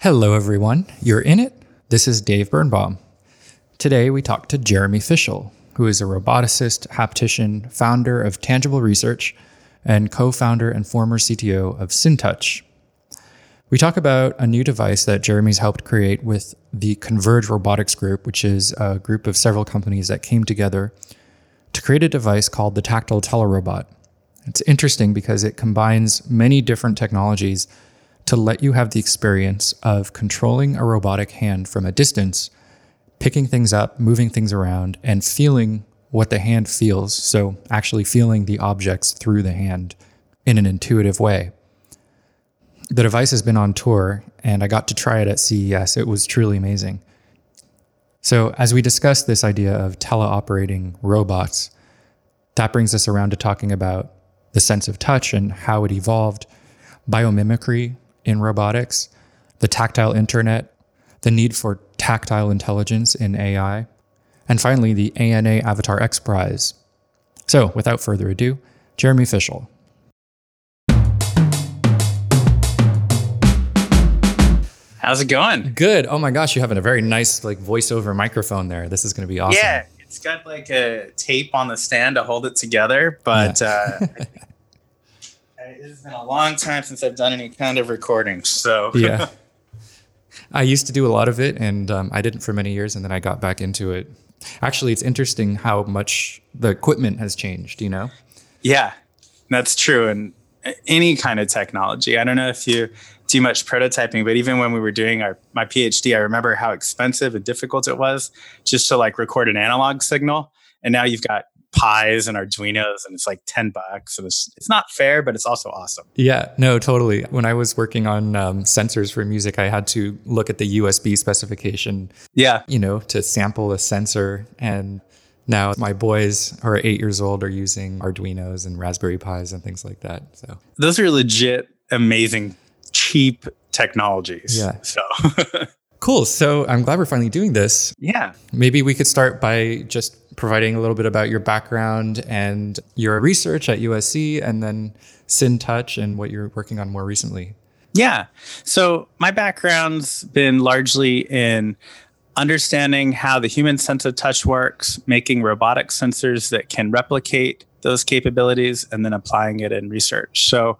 Hello, everyone. You're in it. This is Dave Birnbaum. Today, we talk to Jeremy Fishel, who is a roboticist, haptician, founder of Tangible Research, and co founder and former CTO of SynTouch. We talk about a new device that Jeremy's helped create with the Converge Robotics Group, which is a group of several companies that came together to create a device called the Tactile Telerobot. It's interesting because it combines many different technologies to let you have the experience of controlling a robotic hand from a distance, picking things up, moving things around, and feeling what the hand feels. So, actually feeling the objects through the hand in an intuitive way. The device has been on tour, and I got to try it at CES. It was truly amazing. So, as we discuss this idea of teleoperating robots, that brings us around to talking about the sense of touch and how it evolved, biomimicry in robotics, the tactile internet, the need for tactile intelligence in AI, and finally the ANA Avatar X Prize. So, without further ado, Jeremy Fishel. How's it going? Good. Oh my gosh, you have a very nice like voiceover microphone there. This is going to be awesome. Yeah, it's got like a tape on the stand to hold it together, but yeah. uh, it's been a long time since I've done any kind of recording. So yeah, I used to do a lot of it, and um, I didn't for many years, and then I got back into it. Actually, it's interesting how much the equipment has changed. You know? Yeah, that's true, and any kind of technology. I don't know if you do much prototyping, but even when we were doing our my PhD, I remember how expensive and difficult it was just to like record an analog signal. And now you've got Pis and Arduinos, and it's like ten bucks, and it's it's not fair, but it's also awesome. Yeah, no, totally. When I was working on um, sensors for music, I had to look at the USB specification. Yeah, you know, to sample a sensor, and now my boys who are eight years old are using Arduinos and Raspberry Pis and things like that. So those are legit amazing cheap technologies. Yeah. So cool. So I'm glad we're finally doing this. Yeah. Maybe we could start by just providing a little bit about your background and your research at USC and then SynTouch and what you're working on more recently. Yeah. So my background's been largely in understanding how the human sense of touch works, making robotic sensors that can replicate those capabilities, and then applying it in research. So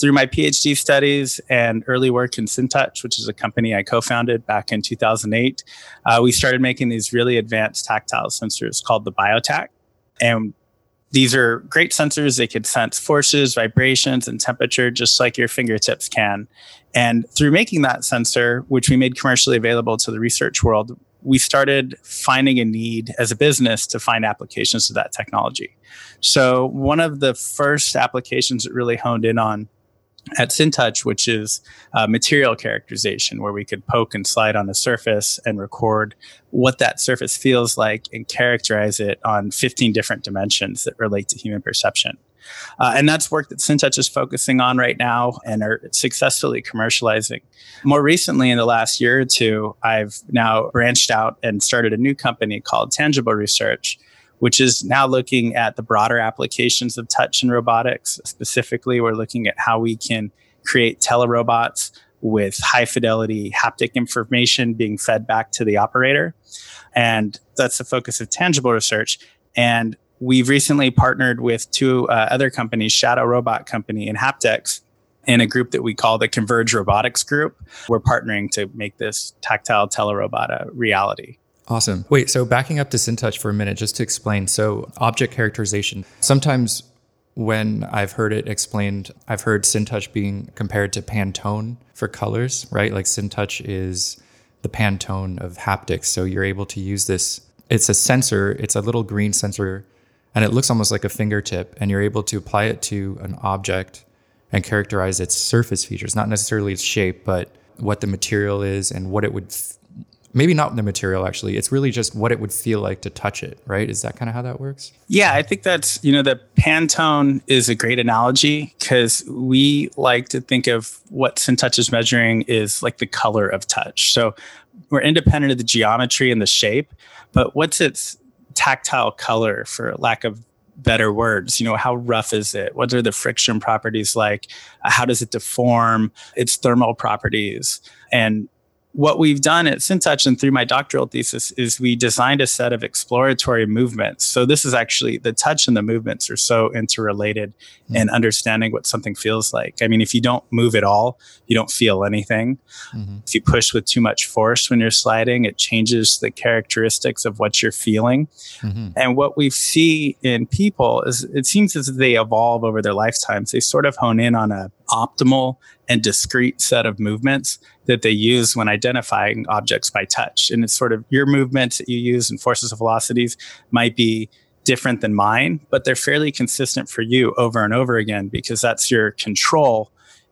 through my PhD studies and early work in SynTouch, which is a company I co founded back in 2008, uh, we started making these really advanced tactile sensors called the BioTac. And these are great sensors. They could sense forces, vibrations, and temperature just like your fingertips can. And through making that sensor, which we made commercially available to the research world, we started finding a need as a business to find applications of that technology. So, one of the first applications that really honed in on at SynTouch, which is uh, material characterization, where we could poke and slide on a surface and record what that surface feels like and characterize it on 15 different dimensions that relate to human perception. Uh, and that's work that SynTouch is focusing on right now and are successfully commercializing. More recently, in the last year or two, I've now branched out and started a new company called Tangible Research, which is now looking at the broader applications of touch and robotics. Specifically, we're looking at how we can create telerobots with high fidelity haptic information being fed back to the operator. And that's the focus of tangible research. And we've recently partnered with two uh, other companies, Shadow Robot Company and HaptX, in a group that we call the Converge Robotics Group. We're partnering to make this tactile telerobot a reality. Awesome. Wait, so backing up to SynTouch for a minute, just to explain. So, object characterization. Sometimes when I've heard it explained, I've heard SynTouch being compared to Pantone for colors, right? Like SynTouch is the Pantone of haptics. So, you're able to use this. It's a sensor, it's a little green sensor, and it looks almost like a fingertip. And you're able to apply it to an object and characterize its surface features, not necessarily its shape, but what the material is and what it would maybe not the material actually it's really just what it would feel like to touch it right is that kind of how that works yeah i think that's you know the pantone is a great analogy because we like to think of what SynTouch is measuring is like the color of touch so we're independent of the geometry and the shape but what's its tactile color for lack of better words. You know, how rough is it? What are the friction properties like? How does it deform? Its thermal properties. And what we've done at SynTouch and through my doctoral thesis is we designed a set of exploratory movements. So this is actually the touch and the movements are so interrelated mm-hmm. in understanding what something feels like. I mean, if you don't move at all, you don't feel anything. Mm-hmm. If you push with too much force when you're sliding, it changes the characteristics of what you're feeling. Mm-hmm. And what we see in people is it seems as they evolve over their lifetimes. They sort of hone in on a optimal and discrete set of movements that they use when identifying objects by touch. And it's sort of your movements that you use and forces of velocities might be different than mine, but they're fairly consistent for you over and over again because that's your control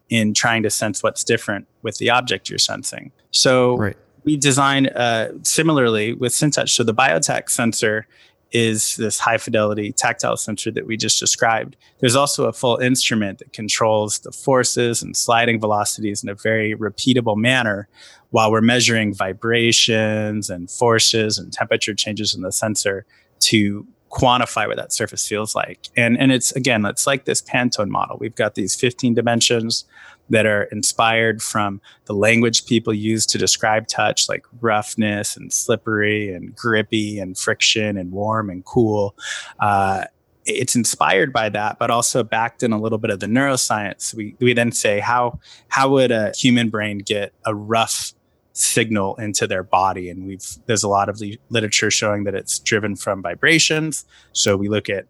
in trying to sense what's different with the object you're sensing. So right. we design uh, similarly with SynTouch. So the BioTac sensor is this high fidelity tactile sensor that we just described. There's also a full instrument that controls the forces and sliding velocities in a very repeatable manner while we're measuring vibrations and forces and temperature changes in the sensor to quantify what that surface feels like. And, and it's again, it's like this Pantone model. We've got these 15 dimensions that are inspired from the language people use to describe touch, like roughness and slippery and grippy and friction and warm and cool. Uh, it's inspired by that, but also backed in a little bit of the neuroscience. We, we then say, how, how would a human brain get a rough signal into their body? And we've, there's a lot of literature showing that it's driven from vibrations. So we look at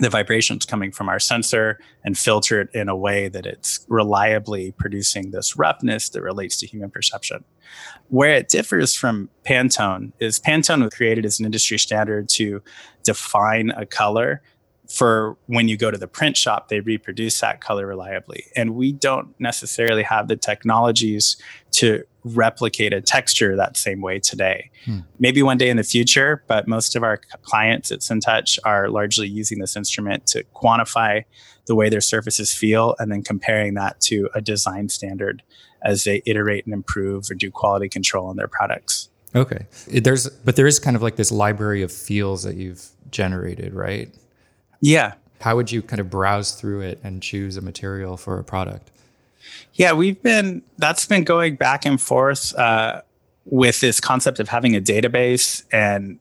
the vibrations coming from our sensor and filter it in a way that it's reliably producing this roughness that relates to human perception. Where it differs from Pantone is Pantone was created as an industry standard to define a color for when you go to the print shop, they reproduce that color reliably. And we don't necessarily have the technologies to replicate a texture that same way today. Hmm. Maybe one day in the future, but most of our clients at SynTouch are largely using this instrument to quantify the way their surfaces feel and then comparing that to a design standard as they iterate and improve or do quality control on their products. Okay. There's but there is kind of like this library of feels that you've generated, right? Yeah. How would you kind of browse through it and choose a material for a product? Yeah, we've been that's been going back and forth uh, with this concept of having a database and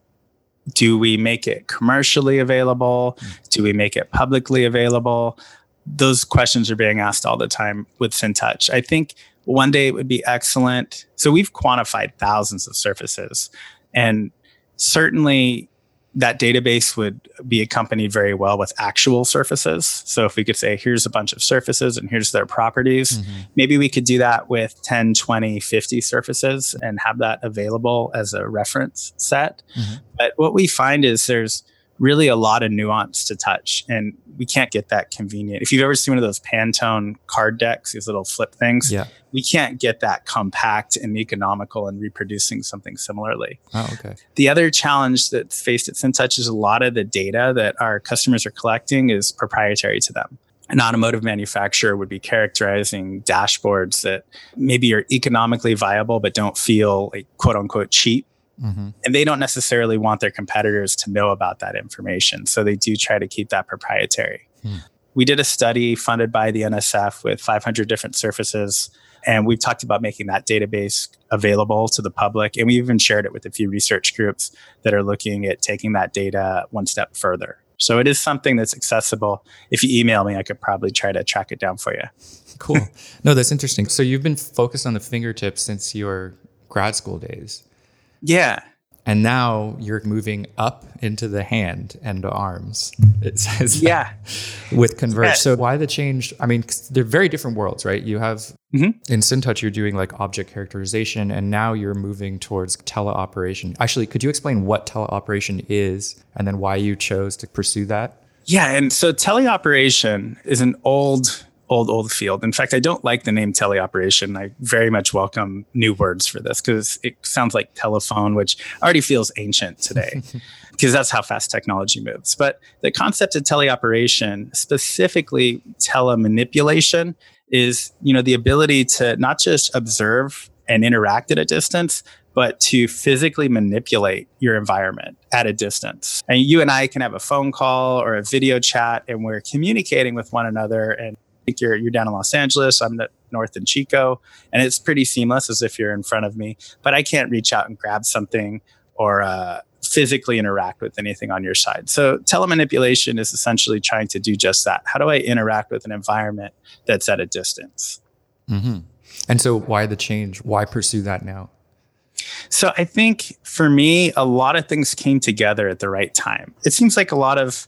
do we make it commercially available? Do we make it publicly available? Those questions are being asked all the time with SynTouch. I think one day it would be excellent. So we've quantified thousands of surfaces, and certainly that database would be accompanied very well with actual surfaces. So if we could say, here's a bunch of surfaces and here's their properties, mm-hmm. maybe we could do that with 10, 20, 50 surfaces and have that available as a reference set. Mm-hmm. But what we find is there's really a lot of nuance to touch and we can't get that convenient. If you've ever seen one of those Pantone card decks, these little flip things, yeah. we can't get that compact and economical and reproducing something similarly. Oh, okay. The other challenge that's faced at SynTouch is a lot of the data that our customers are collecting is proprietary to them an automotive manufacturer would be characterizing dashboards that maybe are economically viable but don't feel like quote unquote cheap Mm-hmm. And they don't necessarily want their competitors to know about that information. So they do try to keep that proprietary. Hmm. We did a study funded by the NSF with 500 different surfaces. And we've talked about making that database available to the public. And we even shared it with a few research groups that are looking at taking that data one step further. So it is something that's accessible. If you email me, I could probably try to track it down for you. cool. No, that's interesting. So you've been focused on the fingertips since your grad school days. Yeah. And now you're moving up into the hand and arms. It says yeah with Converge. Yeah. So why the change? I mean, they're very different worlds, right? You have mm-hmm. in SynTouch, you're doing like object characterization, and now you're moving towards teleoperation. Actually, could you explain what teleoperation is, and then why you chose to pursue that? Yeah, and so teleoperation is an old old old field. In fact, I don't like the name teleoperation. I very much welcome new words for this because it sounds like telephone, which already feels ancient today. because that's how fast technology moves. But the concept of teleoperation, specifically telemanipulation, is you know the ability to not just observe and interact at a distance, but to physically manipulate your environment at a distance. And you and I can have a phone call or a video chat and we're communicating with one another and you're you're down in Los Angeles, I'm the north in Chico, and it's pretty seamless as if you're in front of me, but I can't reach out and grab something or uh, physically interact with anything on your side. So telemanipulation is essentially trying to do just that. How do I interact with an environment that's at a distance? Mm-hmm. And so, why the change? Why pursue that now? So, I think for me, a lot of things came together at the right time. It seems like a lot of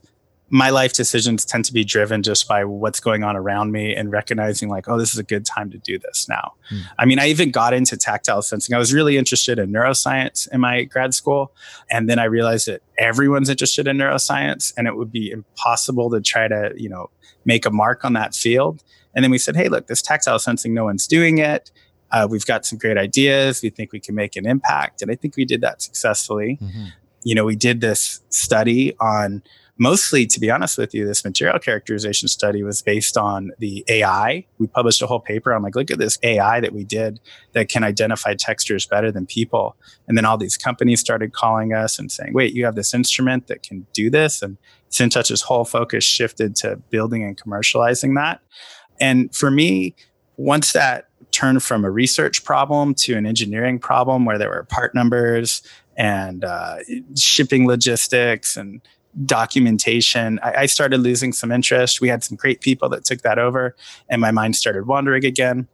my life decisions tend to be driven just by what's going on around me and recognizing like oh this is a good time to do this now. Mm. i mean i even got into tactile sensing. I was really interested in neuroscience in my grad school and then i realized that everyone's interested in neuroscience and it would be impossible to try to you know make a mark on that field. And then we said hey look this tactile sensing no one's doing it. Uh, we've got some great ideas. We think we can make an impact. And i think we did that successfully. Mm-hmm. you know we did this study on mostly, to be honest with you, this material characterization study was based on the AI. We published a whole paper. I'm like, look at this AI that we did that can identify textures better than people. And then all these companies started calling us and saying, wait, you have this instrument that can do this. And SynTouch's whole focus shifted to building and commercializing that. And for me, once that turned from a research problem to an engineering problem where there were part numbers and uh, shipping logistics and documentation, I, I, started losing some interest. We had some great people that took that over, and my mind started wandering again.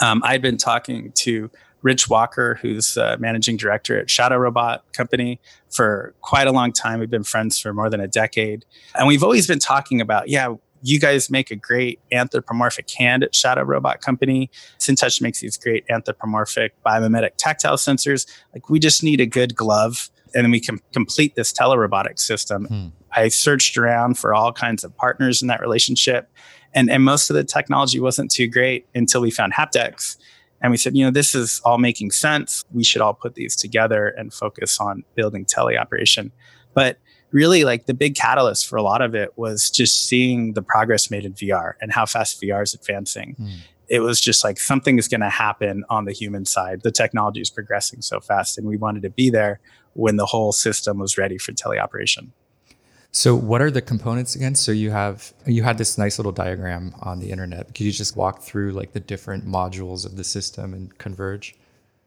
Um, I'd been talking to Rich Walker, who's uh, managing director at Shadow Robot Company, for quite a long time. We've been friends for more than a decade. And we've always been talking about, yeah, you guys make a great anthropomorphic hand at Shadow Robot Company. SynTouch makes these great anthropomorphic biomimetic tactile sensors. Like, we just need a good glove and then we can complete this telerobotic system. Hmm. I searched around for all kinds of partners in that relationship. And, and most of the technology wasn't too great until we found HaptX. And we said, you know, this is all making sense. We should all put these together and focus on building teleoperation. But really, like the big catalyst for a lot of it was just seeing the progress made in VR and how fast VR is advancing. Hmm it was just like something is going to happen on the human side. The technology is progressing so fast, and we wanted to be there when the whole system was ready for teleoperation. So, what are the components again? So you have you had this nice little diagram on the internet. Could you just walk through like the different modules of the system and converge?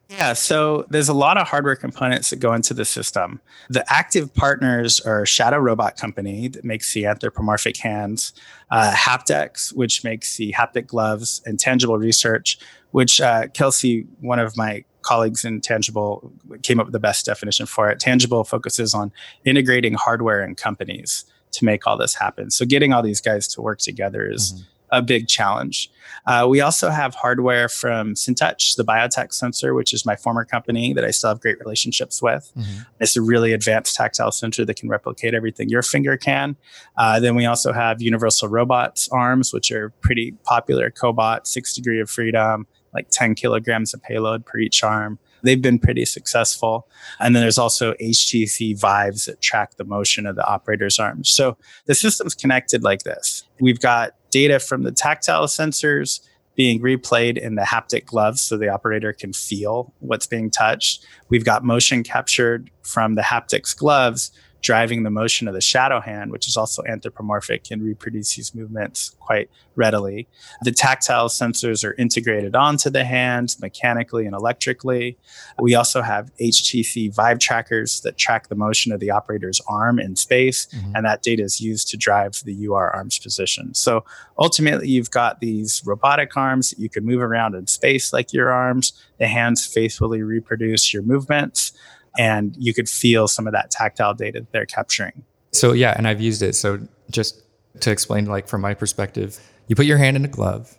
Yeah, so there's a lot of hardware components that go into the system. The active partners are Shadow Robot Company that makes the anthropomorphic hands, uh, HaptX, which makes the haptic gloves, and Tangible Research, which uh, Kelsey, one of my colleagues in Tangible, came up with the best definition for it. Tangible focuses on integrating hardware and companies to make all this happen. So getting all these guys to work together is. Mm-hmm a big challenge. Uh, we also have hardware from SynTouch, the BioTac sensor, which is my former company that I still have great relationships with. Mm-hmm. It's a really advanced tactile sensor that can replicate everything your finger can. Uh, then we also have Universal Robots arms, which are pretty popular. Cobot, six degree of freedom, like 10 kilograms of payload per each arm. They've been pretty successful. And then there's also HTC Vives that track the motion of the operator's arms. So the system's connected like this. We've got data from the tactile sensors being replayed in the haptic gloves so the operator can feel what's being touched. We've got motion captured from the HaptX gloves driving the motion of the shadow hand, which is also anthropomorphic and reproduce these movements quite readily. The tactile sensors are integrated onto the hand mechanically and electrically. We also have HTC Vive trackers that track the motion of the operator's arm in space, mm-hmm. and that data is used to drive the UR arm's position. So ultimately, you've got these robotic arms that you can move around in space like your arms. The hands faithfully reproduce your movements and you could feel some of that tactile data that they're capturing. So yeah, and I've used it. So just to explain, like from my perspective, you put your hand in a glove.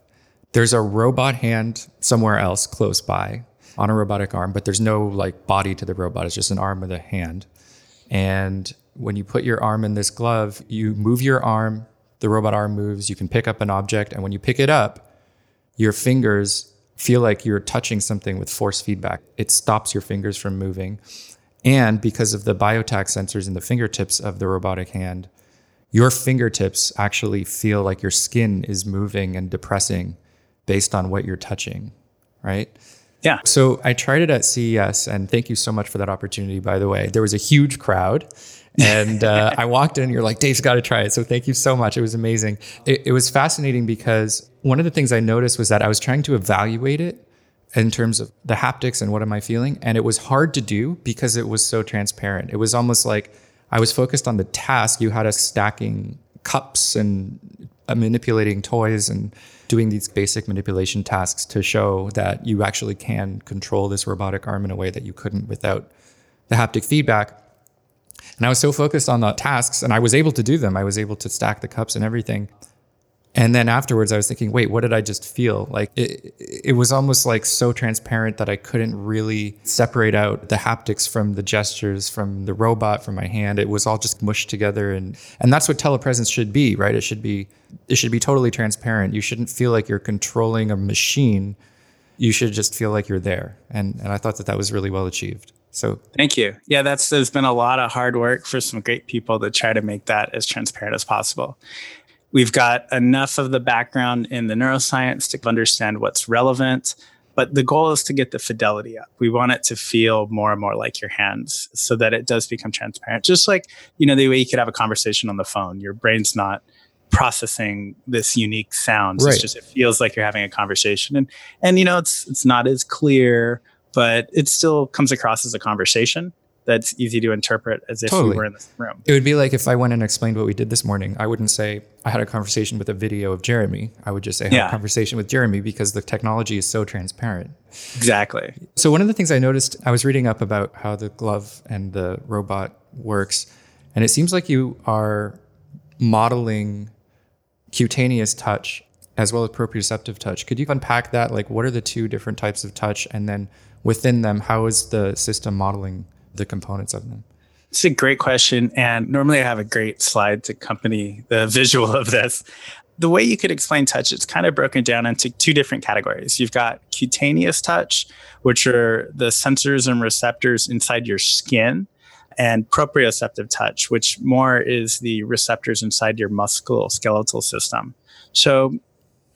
There's a robot hand somewhere else close by on a robotic arm, but there's no like body to the robot. It's just an arm with a hand. And when you put your arm in this glove, you move your arm, the robot arm moves, you can pick up an object, and when you pick it up, your fingers feel like you're touching something with force feedback. It stops your fingers from moving. And because of the biotac sensors in the fingertips of the robotic hand, your fingertips actually feel like your skin is moving and depressing based on what you're touching, right? Yeah. So I tried it at CES, and thank you so much for that opportunity, by the way. There was a huge crowd. And uh, I walked in, you're like, Dave's got to try it. So thank you so much. It was amazing. It, it was fascinating because one of the things I noticed was that I was trying to evaluate it in terms of the haptics and what am I feeling. And it was hard to do because it was so transparent. It was almost like I was focused on the task. You had us stacking cups and uh, manipulating toys and doing these basic manipulation tasks to show that you actually can control this robotic arm in a way that you couldn't without the haptic feedback. And I was so focused on the tasks and I was able to do them. I was able to stack the cups and everything. And then afterwards, I was thinking, wait, what did I just feel? Like it, it was almost like so transparent that I couldn't really separate out the haptics from the gestures, from the robot, from my hand. It was all just mushed together, and and that's what telepresence should be, right? It should be it should be totally transparent. You shouldn't feel like you're controlling a machine. You should just feel like you're there. And and I thought that that was really well achieved. So thank you. Yeah, that's there's been a lot of hard work for some great people to try to make that as transparent as possible. We've got enough of the background in the neuroscience to understand what's relevant, but the goal is to get the fidelity up. We want it to feel more and more like your hands so that it does become transparent. Just like, you know, the way you could have a conversation on the phone, your brain's not processing this unique sound. Right. It's just it feels like you're having a conversation. And and you know, it's it's not as clear, but it still comes across as a conversation that's easy to interpret as if totally. we were in this room. It would be like if I went and explained what we did this morning. I wouldn't say I had a conversation with a video of Jeremy. I would just say I had yeah. a conversation with Jeremy because the technology is so transparent. Exactly. So one of the things I noticed, I was reading up about how the glove and the robot works, and it seems like you are modeling cutaneous touch as well as proprioceptive touch. Could you unpack that? Like, what are the two different types of touch, and then within them, how is the system modeling the components of them? It's a great question. And normally I have a great slide to accompany the visual of this. The way you could explain touch, it's kind of broken down into two different categories. You've got cutaneous touch, which are the sensors and receptors inside your skin, and proprioceptive touch, which more is the receptors inside your musculoskeletal system. So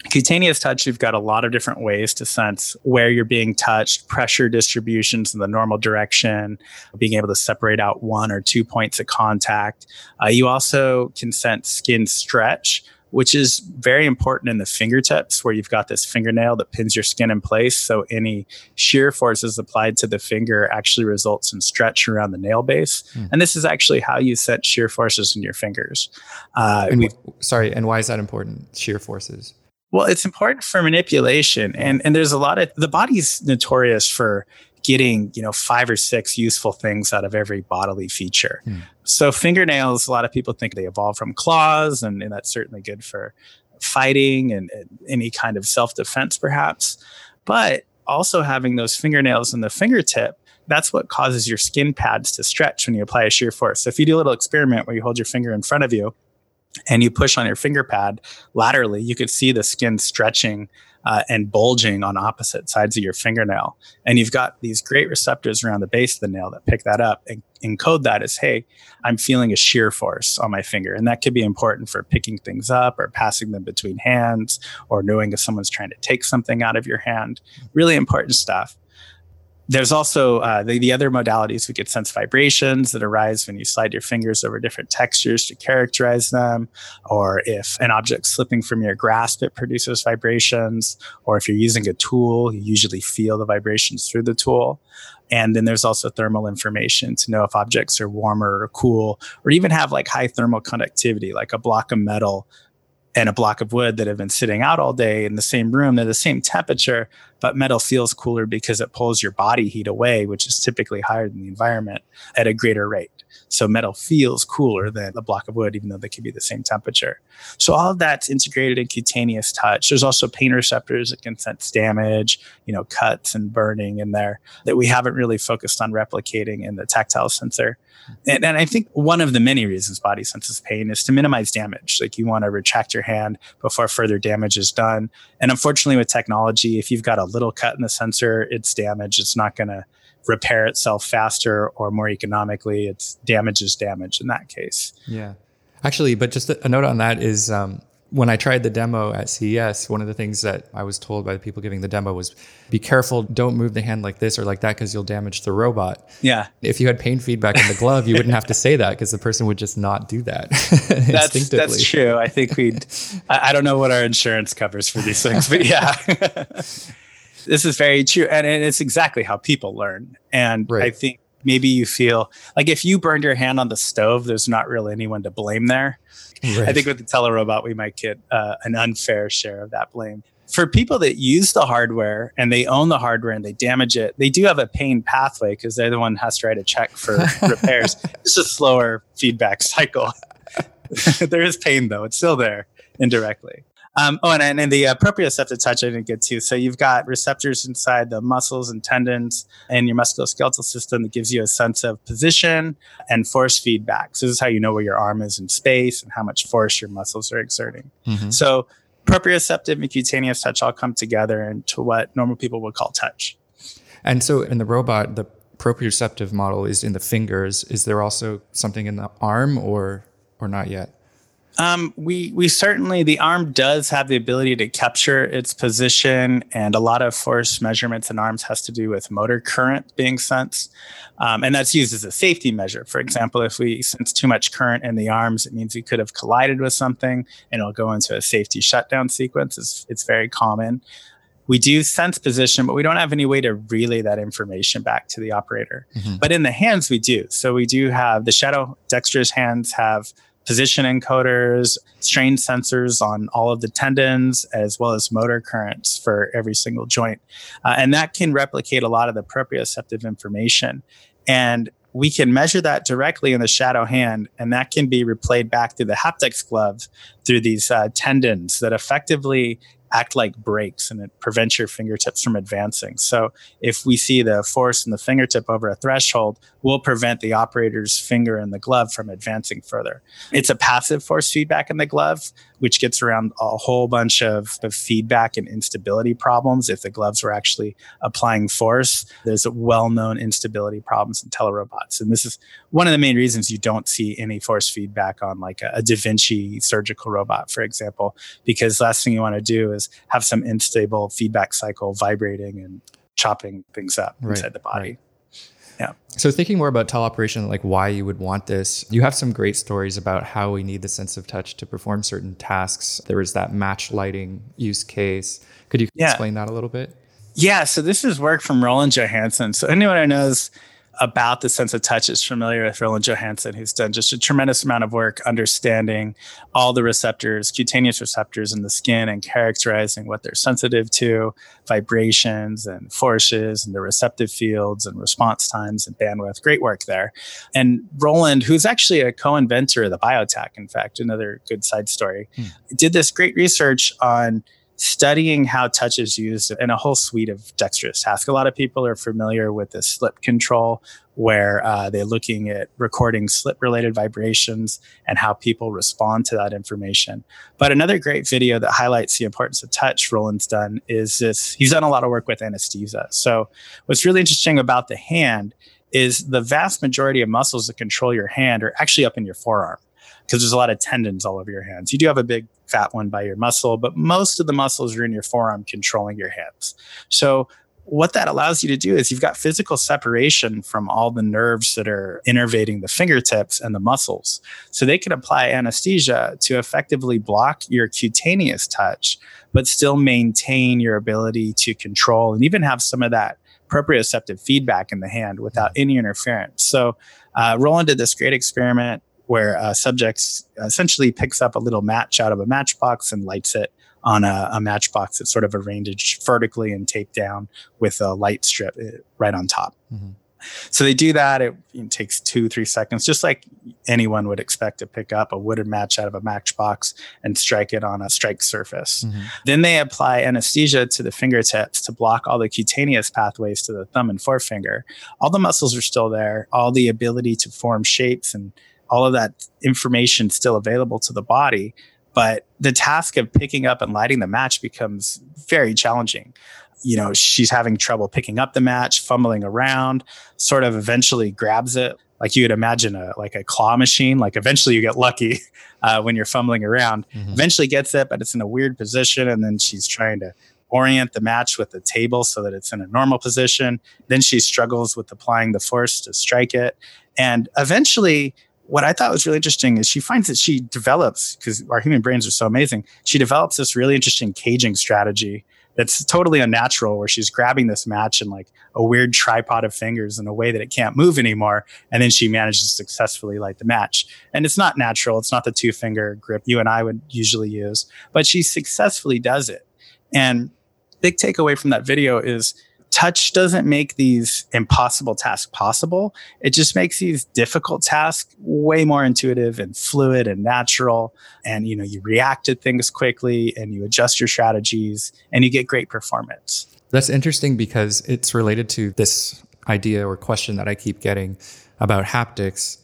Cutaneous touch, you've got a lot of different ways to sense where you're being touched, pressure distributions in the normal direction, being able to separate out one or two points of contact. Uh, you also can sense skin stretch, which is very important in the fingertips where you've got this fingernail that pins your skin in place. So any shear forces applied to the finger actually results in stretch around the nail base. Mm. And this is actually how you set shear forces in your fingers. Uh, and, sorry, and why is that important? Shear forces. Well, it's important for manipulation. And, and there's a lot of the body's notorious for getting, you know, five or six useful things out of every bodily feature. Mm. So fingernails, a lot of people think they evolved from claws, and, and that's certainly good for fighting and, and any kind of self-defense, perhaps. But also having those fingernails in the fingertip that's what causes your skin pads to stretch when you apply a shear force. So if you do a little experiment where you hold your finger in front of you and you push on your finger pad laterally, you could see the skin stretching uh, and bulging on opposite sides of your fingernail. And you've got these great receptors around the base of the nail that pick that up and encode that as, hey, I'm feeling a shear force on my finger. And that could be important for picking things up or passing them between hands or knowing if someone's trying to take something out of your hand. Really important stuff. There's also uh, the, the other modalities. We could sense vibrations that arise when you slide your fingers over different textures to characterize them, or if an object's slipping from your grasp, it produces vibrations, or if you're using a tool, you usually feel the vibrations through the tool. And then there's also thermal information to know if objects are warmer or cool, or even have like high thermal conductivity, like a block of metal and a block of wood that have been sitting out all day in the same room. They're the same temperature, but metal feels cooler because it pulls your body heat away, which is typically higher than the environment at a greater rate. So metal feels cooler than a block of wood, even though they could be the same temperature. So all of that's integrated in cutaneous touch. There's also pain receptors that can sense damage, you know, cuts and burning in there that we haven't really focused on replicating in the tactile sensor. And, and I think one of the many reasons body senses pain is to minimize damage. Like you want to retract your hand before further damage is done. And unfortunately, with technology, if you've got a little cut in the sensor, it's damaged. It's not going to repair itself faster or more economically. It's damage is damage in that case. Yeah. Actually, but just a note on that is um, when I tried the demo at CES, one of the things that I was told by the people giving the demo was be careful, don't move the hand like this or like that because you'll damage the robot. Yeah. If you had pain feedback in the glove, you wouldn't have to say that because the person would just not do that. that's, that's true. I think we'd, I, I don't know what our insurance covers for these things, but yeah. this is very true. And, and, it's exactly how people learn. And right. I think maybe you feel like if you burned your hand on the stove, there's not really anyone to blame there. Right. I think with the telerobot, we might get uh, an unfair share of that blame. For people that use the hardware and they own the hardware and they damage it, they do have a pain pathway because they're the one who has to write a check for repairs. It's a slower feedback cycle. there is pain though; it's still there indirectly. Um, oh, and, and the uh, proprioceptive touch I didn't get to. So you've got receptors inside the muscles and tendons and your musculoskeletal system that gives you a sense of position and force feedback. So this is how you know where your arm is in space and how much force your muscles are exerting. Mm-hmm. So proprioceptive and cutaneous touch all come together into what normal people would call touch. And so in the robot, the proprioceptive model is in the fingers. Is there also something in the arm or or not yet? Um, we we certainly the arm does have the ability to capture its position, and a lot of force measurements in arms has to do with motor current being sensed, um, and that's used as a safety measure. For example, if we sense too much current in the arms, it means we could have collided with something, and it'll go into a safety shutdown sequence. It's, it's very common. We do sense position, but we don't have any way to relay that information back to the operator. Mm-hmm. But in the hands, we do. So we do have the shadow dexterous hands have position encoders, strain sensors on all of the tendons, as well as motor currents for every single joint. Uh, and that can replicate a lot of the proprioceptive information. And we can measure that directly in the shadow hand, and that can be replayed back through the HaptX glove through these uh, tendons that effectively act like brakes and it prevents your fingertips from advancing. So if we see the force in the fingertip over a threshold, we'll prevent the operator's finger in the glove from advancing further. It's a passive force feedback in the glove, which gets around a whole bunch of, of feedback and instability problems. If the gloves were actually applying force, there's well-known instability problems in telerobots. And this is one of the main reasons you don't see any force feedback on like a, a Da Vinci surgical robot, for example, because last thing you want to do is have some unstable feedback cycle vibrating and chopping things up right, inside the body. Right. Yeah. So thinking more about teleoperation, like why you would want this, you have some great stories about how we need the sense of touch to perform certain tasks. There was that match lighting use case. Could you yeah. explain that a little bit? Yeah. So this is work from Roland Johansson. So anyone who knows about the sense of touch is familiar with Roland Johansson, who's done just a tremendous amount of work understanding all the receptors, cutaneous receptors in the skin, and characterizing what they're sensitive to, vibrations and forces, and the receptive fields and response times and bandwidth. Great work there. And Roland, who's actually a co inventor of the BioTac, in fact, another good side story, hmm. did this great research on studying how touch is used in a whole suite of dexterous tasks. A lot of people are familiar with the slip control, where uh, they're looking at recording slip related vibrations and how people respond to that information. But another great video that highlights the importance of touch Roland's done is this he's done a lot of work with anesthesia. So, what's really interesting about the hand is the vast majority of muscles that control your hand are actually up in your forearm because there's a lot of tendons all over your hands. You do have a big fat one by your muscle, but most of the muscles are in your forearm controlling your hands. So what that allows you to do is you've got physical separation from all the nerves that are innervating the fingertips and the muscles. So they can apply anesthesia to effectively block your cutaneous touch, but still maintain your ability to control and even have some of that proprioceptive feedback in the hand without any interference. So uh, Roland did this great experiment where uh, subjects essentially picks up a little match out of a matchbox and lights it on a, a matchbox that's sort of arranged vertically and taped down with a light strip uh, right on top. Mm-hmm. So they do that. It, it, takes two, three seconds, just like anyone would expect to pick up a wooden match out of a matchbox and strike it on a strike surface. Mm-hmm. Then they apply anesthesia to the fingertips to block all the cutaneous pathways to the thumb and forefinger. All the muscles are still there, all the ability to form shapes and all of that information still available to the body. But the task of picking up and lighting the match becomes very challenging. You know, she's having trouble picking up the match, fumbling around, sort of eventually grabs it, like you would imagine a like a claw machine. Like eventually you get lucky uh, when you're fumbling around. Mm-hmm. Eventually gets it, but it's in a weird position, and then she's trying to orient the match with the table so that it's in a normal position. Then she struggles with applying the force to strike it, and eventually. What I thought was really interesting is she finds that she develops, because our human brains are so amazing, she develops this really interesting caging strategy that's totally unnatural where she's grabbing this match in like a weird tripod of fingers in a way that it can't move anymore and then she manages to successfully light the match. And it's not natural it's not the two finger grip you and i would usually use but she successfully does it. And big takeaway from that video is touch doesn't make these impossible tasks possible. It just makes these difficult tasks way more intuitive and fluid and natural. And you know, you react to things quickly and you adjust your strategies and you get great performance. That's interesting because it's related to this idea or question that I keep getting about haptics.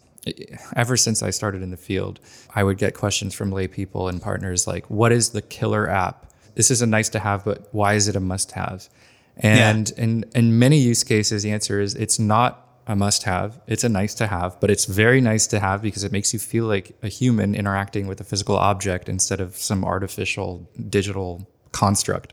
Ever since I started in the field, I would get questions from lay people and partners like, what is the killer app? This is a nice to have, but why is it a must have? And yeah. in, in many use cases, the answer is it's not a must have. It's a nice to have, but it's very nice to have because it makes you feel like a human interacting with a physical object instead of some artificial digital construct.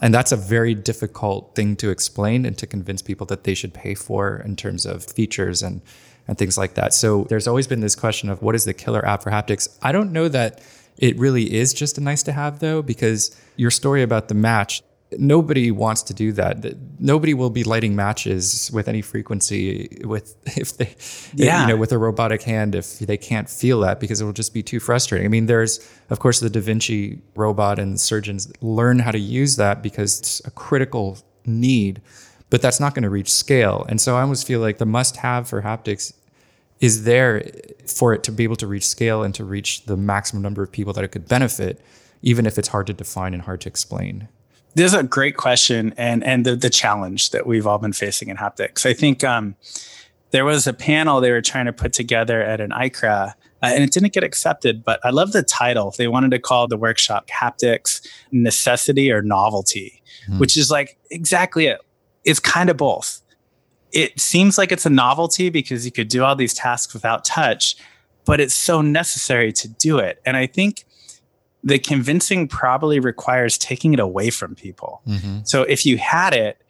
And that's a very difficult thing to explain and to convince people that they should pay for in terms of features and, and things like that. So there's always been this question of what is the killer app for haptics? I don't know that it really is just a nice to have though, because your story about the match, nobody wants to do that. Nobody will be lighting matches with any frequency with if they yeah. you know with a robotic hand if they can't feel that because it will just be too frustrating. I mean, there's of course the Da Vinci robot and surgeons learn how to use that because it's a critical need, but that's not going to reach scale. And so I almost feel like the must-have for haptics is there for it to be able to reach scale and to reach the maximum number of people that it could benefit, even if it's hard to define and hard to explain. This is a great question and and the the challenge that we've all been facing in haptics. I think um, there was a panel they were trying to put together at an ICRA, uh, and it didn't get accepted. But I love the title. They wanted to call the workshop "Haptics Necessity or Novelty," mm. which is like exactly it. It's kind of both. It seems like it's a novelty because you could do all these tasks without touch, but it's so necessary to do it. And I think the convincing probably requires taking it away from people. Mm-hmm. So if you had it,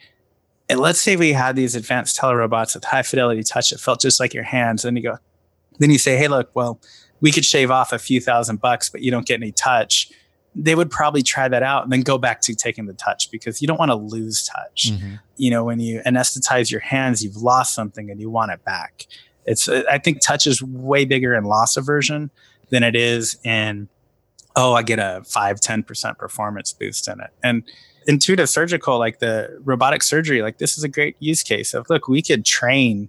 and let's say we had these advanced telerobots with high fidelity touch that felt just like your hands, and you go, then you say, hey, look, well, we could shave off a few thousand bucks, but you don't get any touch. They would probably try that out and then go back to taking the touch because you don't want to lose touch. Mm-hmm. You know, when you anesthetize your hands, you've lost something and you want it back. It's, I think touch is way bigger in loss aversion than it is in oh, I get a 5, 10% performance boost in it. And intuitive surgical, like the robotic surgery, like this is a great use case of look, we could train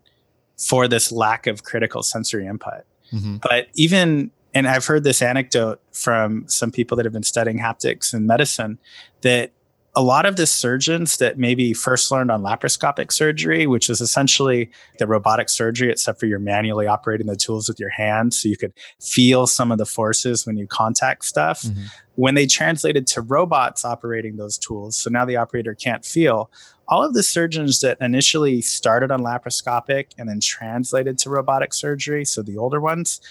for this lack of critical sensory input. Mm-hmm. But even, and I've heard this anecdote from some people that have been studying haptics and medicine that a lot of the surgeons that maybe first learned on laparoscopic surgery, which is essentially the robotic surgery, except for you're manually operating the tools with your hands. So you could feel some of the forces when you contact stuff. Mm-hmm. When they translated to robots operating those tools, so now the operator can't feel, all of the surgeons that initially started on laparoscopic and then translated to robotic surgery, so the older ones,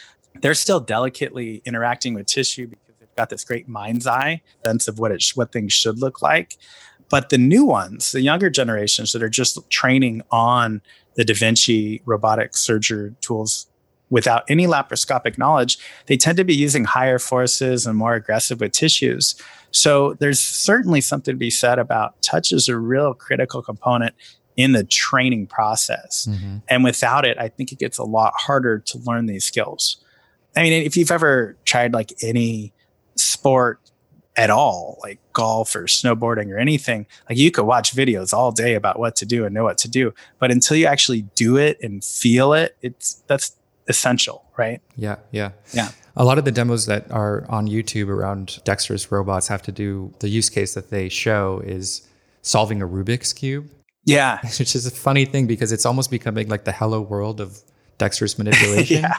they're still delicately interacting with tissue got this great mind's eye sense of what it sh- what things should look like. But the new ones, the younger generations that are just training on the Da Vinci robotic surgery tools without any laparoscopic knowledge, they tend to be using higher forces and more aggressive with tissues. So there's certainly something to be said about touch is a real critical component in the training process. Mm-hmm. And without it, I think it gets a lot harder to learn these skills. I mean, if you've ever tried like any sport at all, like golf or snowboarding or anything, like you could watch videos all day about what to do and know what to do. But until you actually do it and feel it, it's that's essential, right? Yeah, yeah. Yeah. A lot of the demos that are on YouTube around dexterous robots have to do the use case that they show is solving a Rubik's cube. Yeah. Which is a funny thing because it's almost becoming like the hello world of dexterous manipulation. yeah.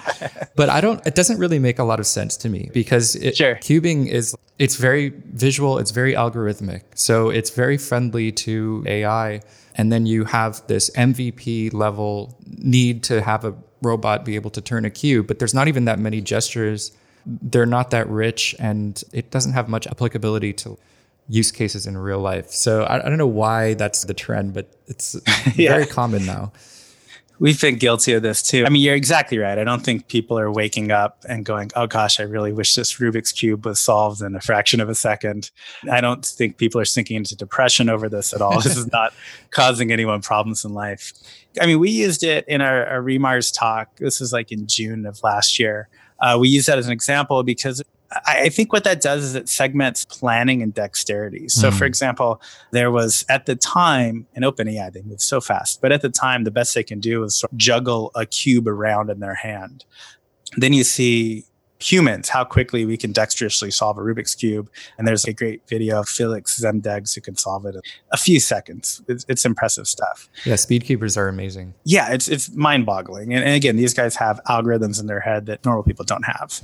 But I don't it doesn't really make a lot of sense to me because it, sure. cubing is it's very visual, it's very algorithmic. So it's very friendly to AI And then you have this MVP level need to have a robot be able to turn a cube, but there's not even that many gestures. They're not that rich, and it doesn't have much applicability to use cases in real life. So I, I don't know why that's the trend, but it's yeah. very common now. We've been guilty of this too. I mean, you're exactly right. I don't think people are waking up and going, oh gosh, I really wish this Rubik's Cube was solved in a fraction of a second. I don't think people are sinking into depression over this at all. this is not causing anyone problems in life. I mean, we used it in our, our re:MARS talk. This was like in June of last year. Uh, we use that as an example because I think what that does is it segments planning and dexterity. So, mm. for example, there was at the time in OpenAI, they move so fast, but at the time, the best they can do is sort of juggle a cube around in their hand. Then you see humans, how quickly we can dexterously solve a Rubik's Cube. And there's a great video of Felix Zemdegs who can solve it in a few seconds. It's, it's impressive stuff. Yeah, speed cubers are amazing. Yeah, it's, it's mind boggling. And, and again, these guys have algorithms in their head that normal people don't have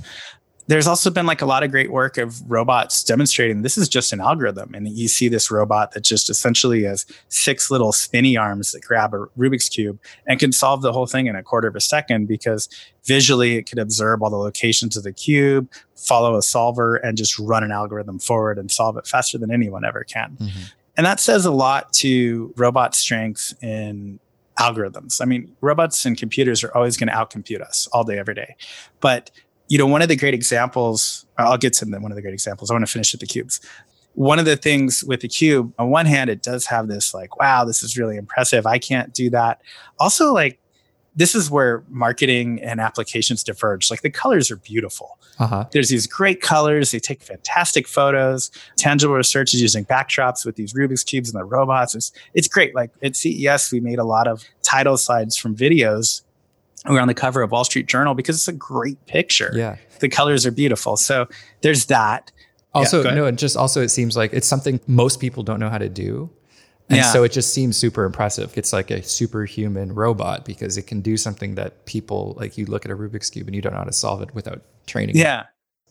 there's also been like a lot of great work of robots demonstrating this is just an algorithm. And you see this robot that just essentially has six little spinny arms that grab a Rubik's Cube and can solve the whole thing in a quarter of a second because visually it could observe all the locations of the cube, follow a solver, and just run an algorithm forward and solve it faster than anyone ever can. Mm-hmm. And that says a lot to robot strengths in algorithms. I mean, robots and computers are always going to outcompute us all day, every day. But you know, one of the great examples, I'll get to one of the great examples. I want to finish with the cubes. One of the things with the cube, on one hand, it does have this like, wow, this is really impressive. I can't do that. Also, like, this is where marketing and applications diverge. Like the colors are beautiful. Uh-huh. There's these great colors. They take fantastic photos. Tangible research is using backdrops with these Rubik's cubes and the robots. It's, it's great. Like at CES, we made a lot of title slides from videos we're on the cover of Wall Street Journal because it's a great picture. Yeah. The colors are beautiful. So there's that. Also, yeah, no, and just also it seems like it's something most people don't know how to do. And yeah. so it just seems super impressive. It's like a superhuman robot because it can do something that people like you look at a Rubik's Cube and you don't know how to solve it without training. Yeah. It.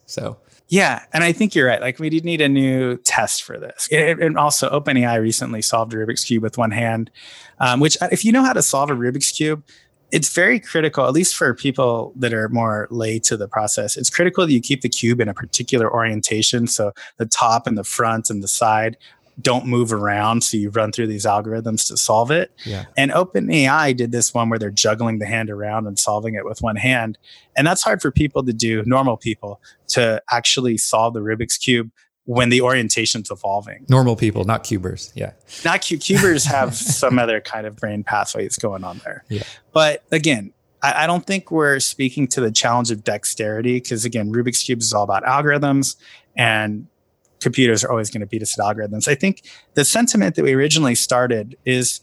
So yeah, and I think you're right. Like we did need a new test for this. It, and also, OpenAI recently solved a Rubik's cube with one hand, um, which if you know how to solve a Rubik's cube, it's very critical, at least for people that are more lay to the process. It's critical that you keep the cube in a particular orientation. So the top and the front and the side don't move around. So you run through these algorithms to solve it. Yeah. And OpenAI did this one where they're juggling the hand around and solving it with one hand. And that's hard for people to do, normal people, to actually solve the Rubik's Cube when the orientation's evolving. Normal people, not cubers. Yeah. Not cu- cubers have some other kind of brain pathways going on there. Yeah. But again, I, I don't think we're speaking to the challenge of dexterity because again, Rubik's Cube is all about algorithms and computers are always going to beat us at algorithms. I think the sentiment that we originally started is,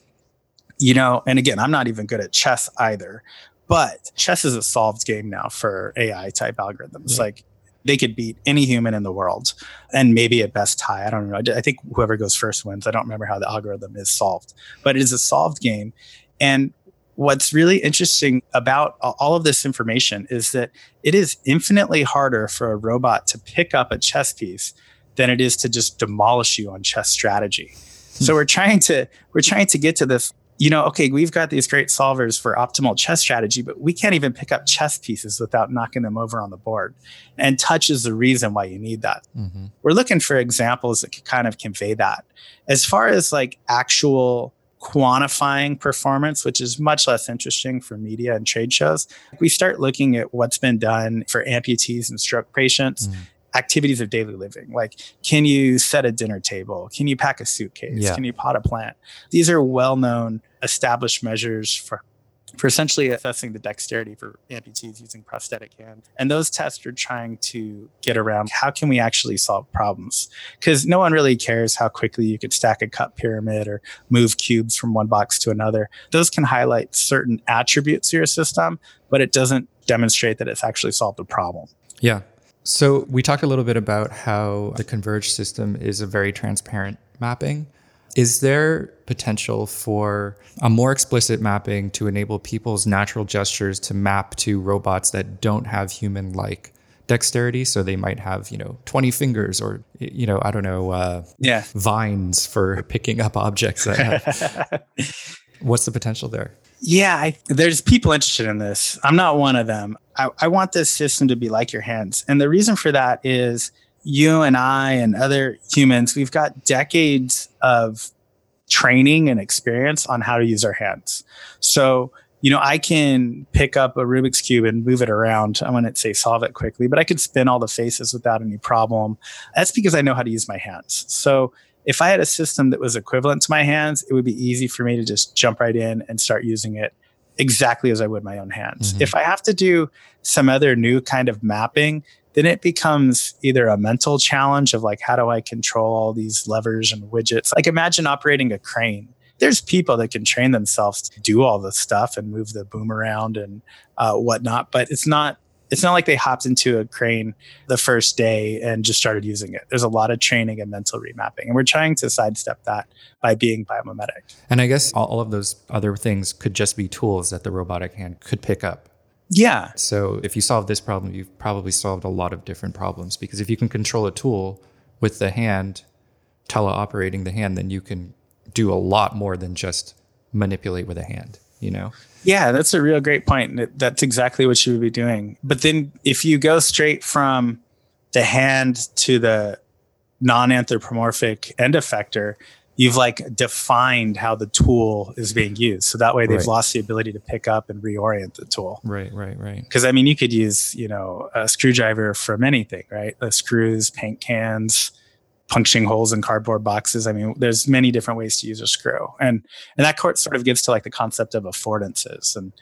you know, and again, I'm not even good at chess either, but chess is a solved game now for AI type algorithms. Yeah. Like they could beat any human in the world and maybe at best tie. I don't know. I think whoever goes first wins. I don't remember how the algorithm is solved, but it is a solved game. And what's really interesting about all of this information is that it is infinitely harder for a robot to pick up a chess piece than it is to just demolish you on chess strategy. So hmm. we're trying to we're trying to get to this you know, okay, we've got these great solvers for optimal chess strategy, but we can't even pick up chess pieces without knocking them over on the board. And touch is the reason why you need that. Mm-hmm. We're looking for examples that can kind of convey that. As far as like actual quantifying performance, which is much less interesting for media and trade shows, we start looking at what's been done for amputees and stroke patients. Mm activities of daily living. Like, can you set a dinner table? Can you pack a suitcase? Yeah. Can you pot a plant? These are well known established measures for for essentially assessing the dexterity for amputees using prosthetic hands. And those tests are trying to get around how can we actually solve problems? Because no one really cares how quickly you could stack a cup pyramid or move cubes from one box to another. Those can highlight certain attributes to your system, but it doesn't demonstrate that it's actually solved a problem. Yeah. So we talked a little bit about how the Converge system is a very transparent mapping. Is there potential for a more explicit mapping to enable people's natural gestures to map to robots that don't have human like dexterity. So they might have, you know, 20 fingers or, you know, I don't know, uh, yeah. vines for picking up objects. What's the potential there? Yeah, I, there's people interested in this. I'm not one of them. I, I want this system to be like your hands. And the reason for that is you and I and other humans, we've got decades of training and experience on how to use our hands. So, you know, I can pick up a Rubik's Cube and move it around. I wouldn't say solve it quickly, but I could spin all the faces without any problem. That's because I know how to use my hands. So, if I had a system that was equivalent to my hands, it would be easy for me to just jump right in and start using it exactly as I would my own hands. Mm-hmm. If I have to do some other new kind of mapping, then it becomes either a mental challenge of like, how do I control all these levers and widgets? Like, imagine operating a crane. There's people that can train themselves to do all this stuff and move the boom around and uh, whatnot, but it's not it's not like they hopped into a crane the first day and just started using it. There's a lot of training and mental remapping. And we're trying to sidestep that by being biomimetic. And I guess all of those other things could just be tools that the robotic hand could pick up. Yeah. So if you solve this problem, you've probably solved a lot of different problems because if you can control a tool with the hand, teleoperating the hand, then you can do a lot more than just manipulate with a hand, you know? Yeah, that's a real great point. That's exactly what you would be doing. But then if you go straight from the hand to the non-anthropomorphic end effector, you've like defined how the tool is being used. So that way they've right. lost the ability to pick up and reorient the tool. Right, right, right. Because I mean, you could use, you know, a screwdriver from anything, right? The screws, paint cans, punching holes in cardboard boxes. I mean, there's many different ways to use a screw, and and that court sort of gets to like the concept of affordances. And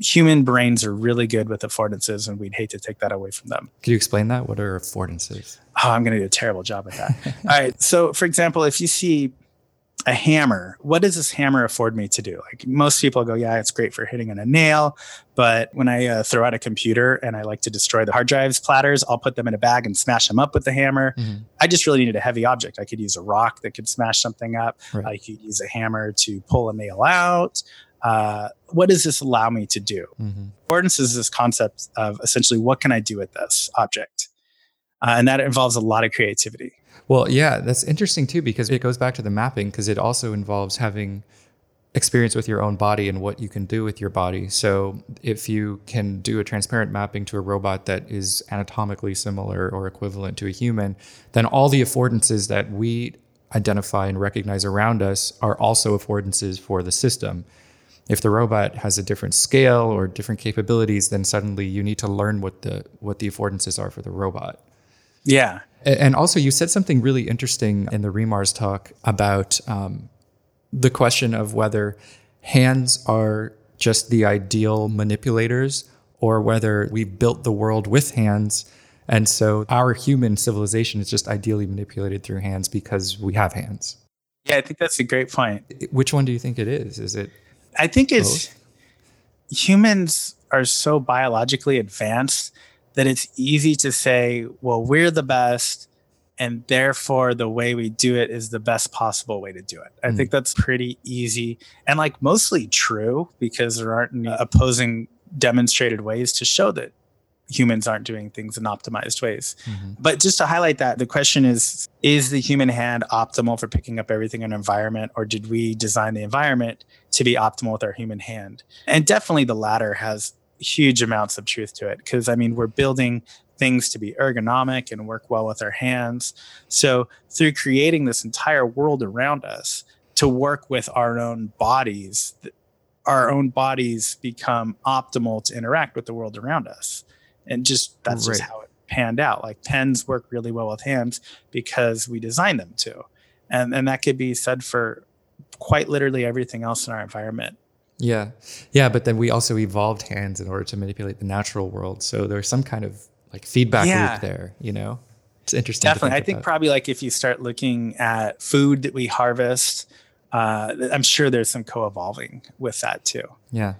human brains are really good with affordances, and we'd hate to take that away from them. Could you explain that? What are affordances? Oh, I'm going to do a terrible job at that. All right. So, for example, if you see a hammer. What does this hammer afford me to do? Like most people go, yeah, it's great for hitting on a nail. But when I uh, throw out a computer and I like to destroy the hard drives platters, I'll put them in a bag and smash them up with the hammer. Mm-hmm. I just really needed a heavy object. I could use a rock that could smash something up. Right. I could use a hammer to pull a nail out. Uh, what does this allow me to do? Mm-hmm. Is this concept of essentially what can I do with this object? Uh, and that involves a lot of creativity. Well, yeah, that's interesting too because it goes back to the mapping because it also involves having experience with your own body and what you can do with your body. So, if you can do a transparent mapping to a robot that is anatomically similar or equivalent to a human, then all the affordances that we identify and recognize around us are also affordances for the system. If the robot has a different scale or different capabilities, then suddenly you need to learn what the what the affordances are for the robot. Yeah. And also, you said something really interesting in the re:MARS talk about um, the question of whether hands are just the ideal manipulators or whether we've built the world with hands. And so our human civilization is just ideally manipulated through hands because we have hands. Yeah, I think that's a great point. Which one do you think it is? Is it? I think it's humans are so biologically advanced that it's easy to say, well, we're the best. And therefore, the way we do it is the best possible way to do it. I mm. think that's pretty easy and like mostly true because there aren't any opposing demonstrated ways to show that humans aren't doing things in optimized ways. Mm-hmm. But just to highlight that, the question is Is the human hand optimal for picking up everything in an environment, or did we design the environment to be optimal with our human hand? And definitely the latter has huge amounts of truth to it because I mean, we're building things to be ergonomic and work well with our hands. So, through creating this entire world around us to work with our own bodies, our own bodies become optimal to interact with the world around us. And just that's right. just how it panned out. Like pens work really well with hands because we designed them to. And, and that could be said for quite literally everything else in our environment. Yeah. Yeah. But then we also evolved hands in order to manipulate the natural world. So there's some kind of like feedback yeah. loop there, you know? It's interesting. Definitely. Think I think probably like if you start looking at food that we harvest, uh, I'm sure there's some co evolving with that too. Yeah.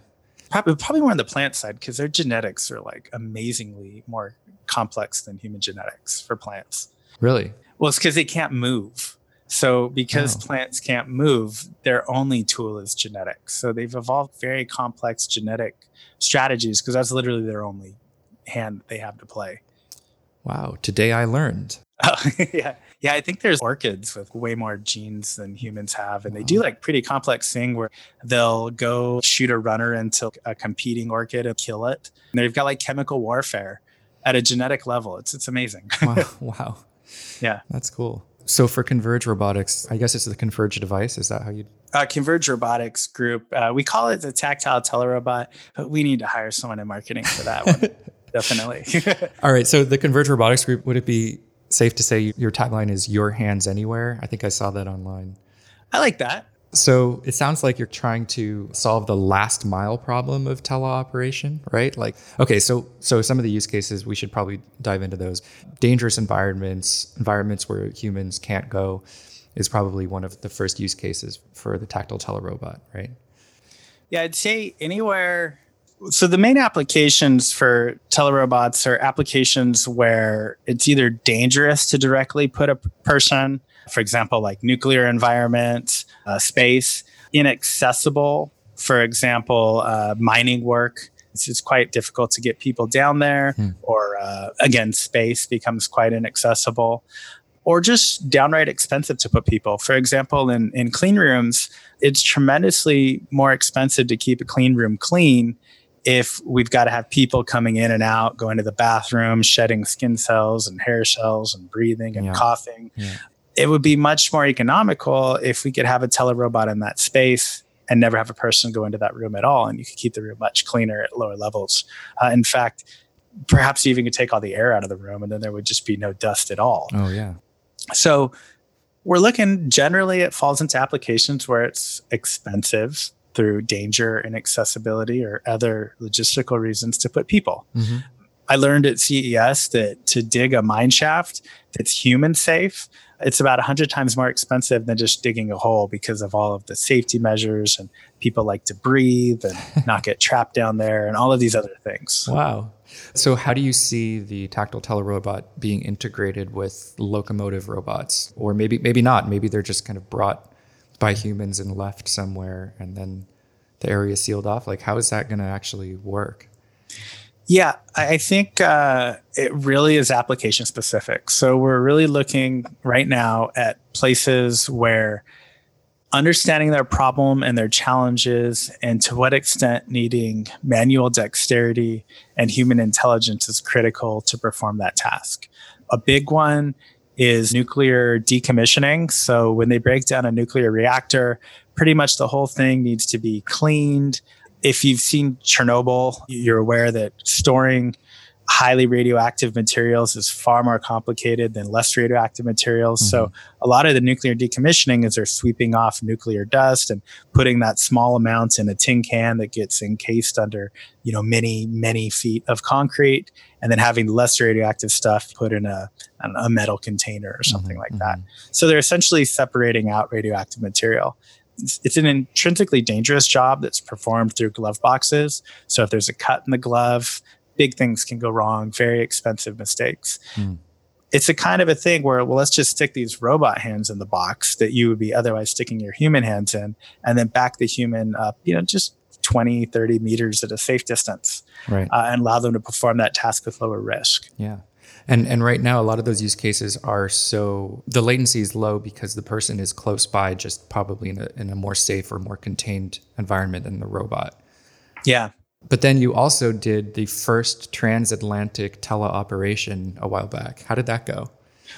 Probably, probably more on the plant side because their genetics are like amazingly more complex than human genetics for plants. Really? Well, it's because they can't move. So, because oh. plants can't move, their only tool is genetics. So, they've evolved very complex genetic strategies because that's literally their only hand they have to play. Wow. Today I learned. Oh, yeah. Yeah, I think there's orchids with way more genes than humans have. And they do like pretty complex thing where they'll go shoot a runner into a competing orchid and kill it. And they've got like chemical warfare at a genetic level. It's it's amazing. wow. wow. Yeah. That's cool. So for Converge Robotics, I guess it's the Converge device. Is that how you? Uh, Converge Robotics Group. Uh, we call it the tactile telerobot, but we need to hire someone in marketing for that one. Definitely. All right. So the Converge Robotics Group, would it be safe to say your tagline is "Your hands anywhere"? I think I saw that online. I like that. So it sounds like you're trying to solve the last mile problem of teleoperation, right? Like, okay, so so some of the use cases we should probably dive into those. Dangerous environments, environments where humans can't go, is probably one of the first use cases for the tactile telerobot, right? Yeah, I'd say anywhere. So the main applications for telerobots are applications where it's either dangerous to directly put a person for example, like nuclear environments, uh, space, inaccessible, for example, uh, mining work. It's, it's, quite difficult to get people down there, hmm. or uh, again, space becomes quite inaccessible, or just downright expensive to put people. For example, in, in clean rooms, it's tremendously more expensive to keep a clean room clean if we've got to have people coming in and out, going to the bathroom, shedding skin cells and hair cells and breathing and yeah. coughing. Yeah it would be much more economical if we could have a telerobot in that space and never have a person go into that room at all. And you could keep the room much cleaner at lower levels. Uh, in fact, perhaps you even could take all the air out of the room and then there would just be no dust at all. Oh, yeah. So we're looking generally, it falls into applications where it's expensive through danger and accessibility or other logistical reasons to put people. Mm-hmm. I learned at CES that to dig a mine shaft that's human safe, it's about 100 times more expensive than just digging a hole because of all of the safety measures and people like to breathe and not get trapped down there and all of these other things. Wow. So, how do you see the tactile telerobot being integrated with locomotive robots? Or maybe, maybe not. Maybe they're just kind of brought by humans and left somewhere and then the area sealed off. Like, how is that going to actually work? Yeah, I think uh, it really is application specific. So we're really looking right now at places where understanding their problem and their challenges, and to what extent needing manual dexterity and human intelligence is critical to perform that task. A big one is nuclear decommissioning. So when they break down a nuclear reactor, pretty much the whole thing needs to be cleaned if you've seen Chernobyl, you're aware that storing highly radioactive materials is far more complicated than less radioactive materials. Mm-hmm. So a lot of the nuclear decommissioning is they're sweeping off nuclear dust and putting that small amount in a tin can that gets encased under, you know, many, many feet of concrete and then having less radioactive stuff put in a, a metal container or something mm-hmm. like that. Mm-hmm. So they're essentially separating out radioactive material it's an intrinsically dangerous job that's performed through glove boxes. So if there's a cut in the glove, big things can go wrong, very expensive mistakes. Mm. It's a kind of a thing where, well, let's just stick these robot hands in the box that you would be otherwise sticking your human hands in, and then back the human up, you know, just 20, 30 meters at a safe distance, right. Uh, and allow them to perform that task with lower risk. Yeah. And and right now, a lot of those use cases are so the latency is low because the person is close by, just probably in a in a more safe or more contained environment than the robot. Yeah. But then you also did the first transatlantic teleoperation a while back. How did that go?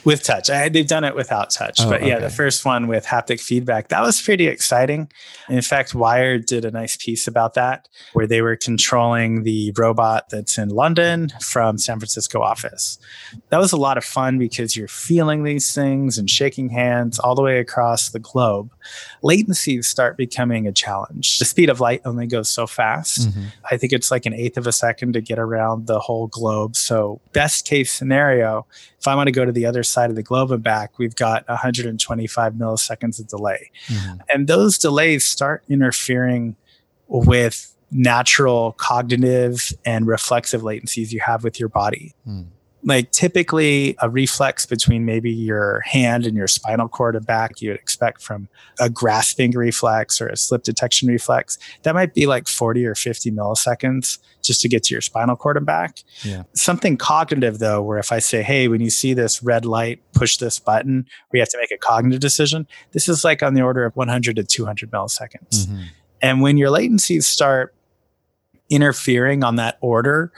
With touch. I, they've done it without touch, oh, but yeah, okay. the first one with haptic feedback that was pretty exciting. In fact, Wired did a nice piece about that, where they were controlling the robot that's in London from San Francisco office. That was a lot of fun because you're feeling these things and shaking hands all the way across the globe. Latencies start becoming a challenge. The speed of light only goes so fast. Mm-hmm. I think it's like an eighth of a second to get around the whole globe. So, best case scenario, if I want to go to the other side of the globe and back, we've got 125 milliseconds of delay. Mm-hmm. And those delays start interfering with natural cognitive and reflexive latencies you have with your body. Mm. Like typically a reflex between maybe your hand and your spinal cord and back you would expect from a grasping reflex or a slip detection reflex that might be like 40 or 50 milliseconds just to get to your spinal cord and back Yeah. something cognitive though where if i say hey when you see this red light push this button we have to make a cognitive decision this is like on the order of 100 to 200 milliseconds Mhm. and when your latencies start interfering on that order,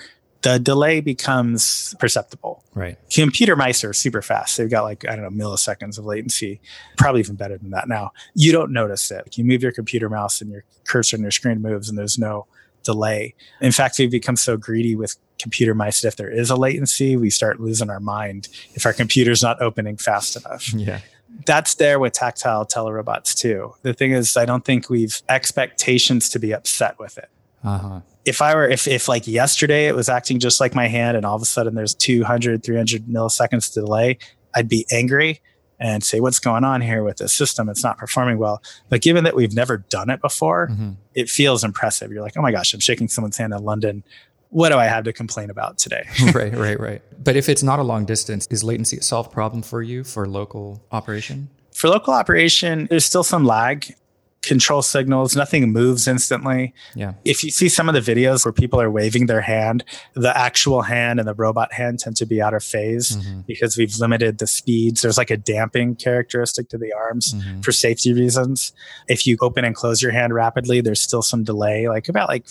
the delay becomes perceptible. Right. Computer mice are super fast. They've got like, I don't know, milliseconds of latency, probably even better than that now. You don't notice it. You move your computer mouse and your cursor on your screen moves and there's no delay. In fact, we've become so greedy with computer mice that if there is a latency, we start losing our mind if our computer's not opening fast enough Yeah. that's there with tactile telerobots too. The thing is, I don't think we've expectations to be upset with it. Uh huh. If I were, if, if like yesterday it was acting just like my hand and all of a sudden there's 200, 300 milliseconds delay, I'd be angry and say, what's going on here with this system? It's not performing well. But given that we've never done it before, hmm it feels impressive. You're like, oh my gosh, I'm shaking someone's hand in London. What do I have to complain about today? right, right, right. But if it's not a long distance, is latency a solved problem for you for local operation? For local operation, there's still some lag. Control signals, nothing moves instantly. Yeah. if you see some of the videos where people are waving their hand, the actual hand and the robot hand tend to be out of phase Mhm. because we've limited the speeds. There's like a damping characteristic to the arms Mhm. for safety reasons. If you open and close your hand rapidly, there's still some delay, like about like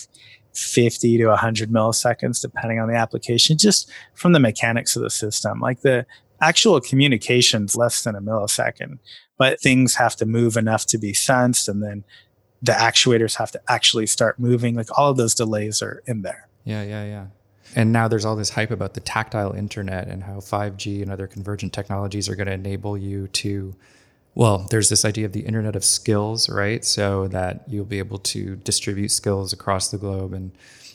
50 to 100 milliseconds, depending on the application, just from the mechanics of the system. Like the actual communication's less than a millisecond, but things have to move enough to be sensed and then the actuators have to actually start moving. Like all of those delays are in there. Yeah, yeah, yeah. And now there's all this hype about the tactile internet and how 5G and other convergent technologies are going to enable you to, well, there's this idea of the internet of skills, right? So that you'll be able to distribute skills across the globe. And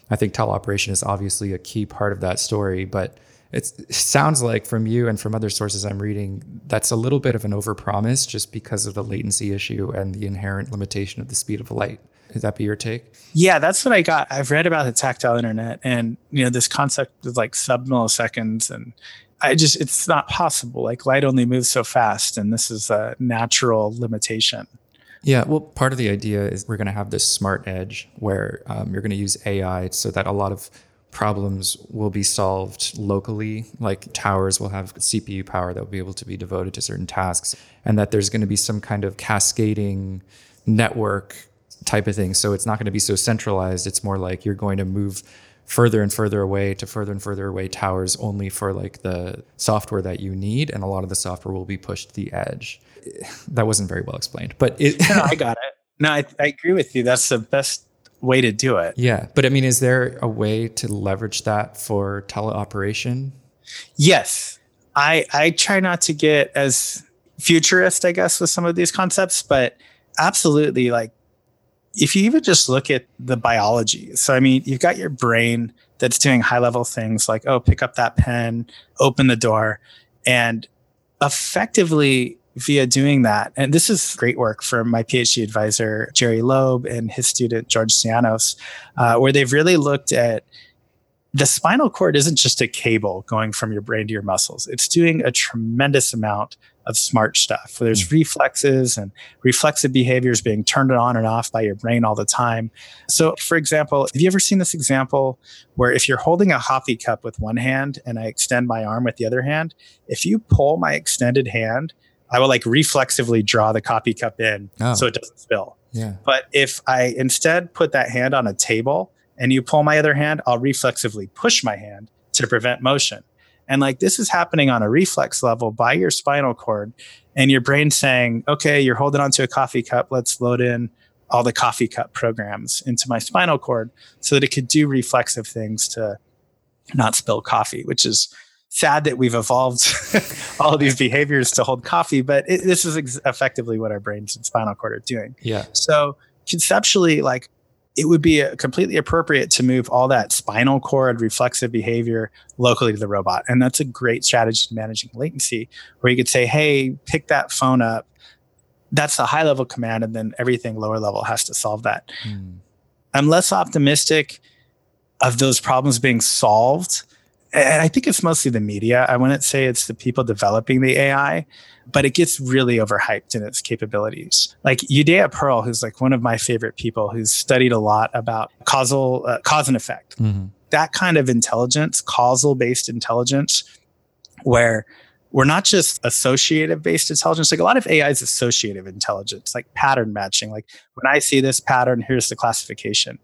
I think teleoperation is obviously a key part of that story. But it sounds like from you and from other sources I'm reading, that's a little bit of an overpromise just because of the latency issue and the inherent limitation of the speed of light. Would that be your take? Yeah, that's what I got. I've read about the tactile internet and you know this concept of like sub milliseconds and I just it's not possible. Like light only moves so fast and this is a natural limitation. Yeah, well, part of the idea is we're going to have this smart edge where um, you're going to use AI so that a lot of problems will be solved locally. Like towers will have CPU power that will be able to be devoted to certain tasks, and that there's going to be some kind of cascading network type of thing. So it's not going to be so centralized. It's more like you're going to move further and further away to further and further away towers only for like the software that you need and a lot of the software will be pushed to the edge that wasn't very well explained but it No, I got it. No, I, I agree with you. That's the best way to do it. yeah but i mean is there a way to leverage that for teleoperation Yes. I I try not to get as futurist, I guess, with some of these concepts, but absolutely like if you even just look at the biology. So I mean, you've got your brain that's doing high level things like, oh, pick up that pen, open the door, and effectively via doing that, and this is great work from my PhD advisor, Jerry Loeb, and his student, George Tsianos, uh, where they've really looked at the spinal cord isn't just a cable going from your brain to your muscles. It's doing a tremendous amount of smart stuff. There's reflexes and reflexive behaviors being turned on and off by your brain all the time. So, for example, have you ever seen this example where if you're holding a coffee cup with one hand and I extend my arm with the other hand, if you pull my extended hand, I will like reflexively draw the coffee cup in Oh. so it doesn't spill. yeah But if I instead put that hand on a table and you pull my other hand, I'll reflexively push my hand to prevent motion. And like this is happening on a reflex level by your spinal cord and your brain saying, okay, you're holding onto a coffee cup. Let's load in all the coffee cup programs into my spinal cord so that it could do reflexive things to not spill coffee, which is sad that we've evolved all of these behaviors to hold coffee, but it, this is ex- effectively what our brains and spinal cord are doing. yeah So conceptually, like it would be completely appropriate to move all that spinal cord reflexive behavior locally to the robot. And that's a great strategy to managing latency where you could say, hey, pick that phone up. That's the high level command. And then everything lower level has to solve that. Hmm. I'm less optimistic of those problems being solved I think it's mostly the media. I wouldn't say it's the people developing the AI, but it gets really overhyped in its capabilities. Like Judea Pearl, who's like one of my favorite people, who's studied a lot about causal uh, cause and effect. Mm-hmm. That kind of intelligence, causal based intelligence, where we're not just associative based intelligence. Like a lot of AI is associative intelligence, like pattern matching. Like when I see this pattern, here's the classification.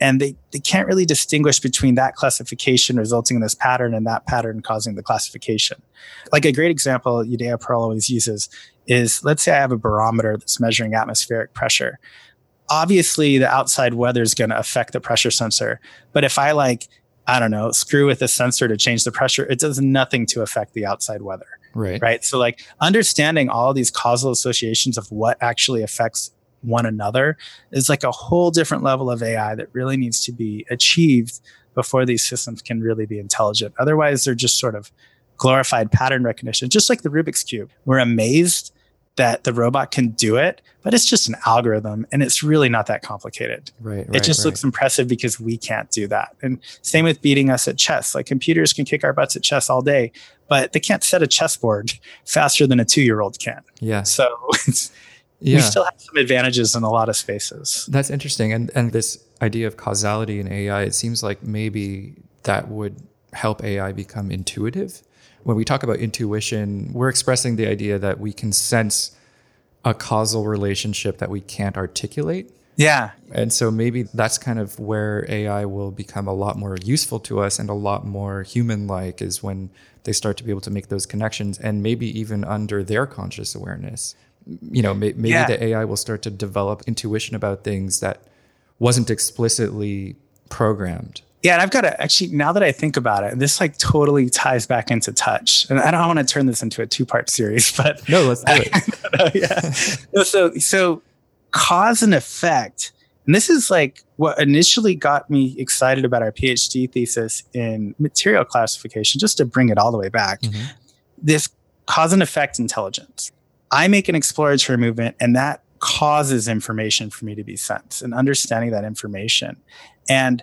And they, they can't really distinguish between that classification resulting in this pattern and that pattern causing the classification. Like a great example Judea Pearl always uses is let's say I have a barometer that's measuring atmospheric pressure. Obviously, the outside weather is going to affect the pressure sensor. But if I like I don't know, screw with a sensor to change the pressure, it does nothing to affect the outside weather. Right. Right. So, like understanding all these causal associations of what actually affects one another is like a whole different level of AI that really needs to be achieved before these systems can really be intelligent. Otherwise, they're just sort of glorified pattern recognition, just like the Rubik's Cube. We're amazed that the robot can do it, but it's just an algorithm and it's really not that complicated. Right. right it just right. looks impressive because we can't do that. And same with beating us at chess. Like computers can kick our butts at chess all day, but they can't set a chessboard faster than a two year old can. Yeah. So yeah. we still have some advantages in a lot of spaces. That's interesting. And and this idea of causality in AI, it seems like maybe that would help AI become intuitive when we talk about intuition, we're expressing the idea that we can sense a causal relationship that we can't articulate. Yeah. And so maybe that's kind of where AI will become a lot more useful to us and a lot more human like is when they start to be able to make those connections and maybe even under their conscious awareness. You know, maybe yeah. the AI will start to develop intuition about things that wasn't explicitly programmed. Yeah, and I've got to actually now that I think about it, this like totally ties back into touch. And I don't want to turn this into a two-part series, but no, let's do it. yeah. no, so so cause and effect. And this is like what initially got me excited about our PhD thesis in material classification, just to bring it all the way back. Mm-hmm. This cause and effect intelligence. I make an exploratory movement, and that causes information for me to be sent and understanding that information. And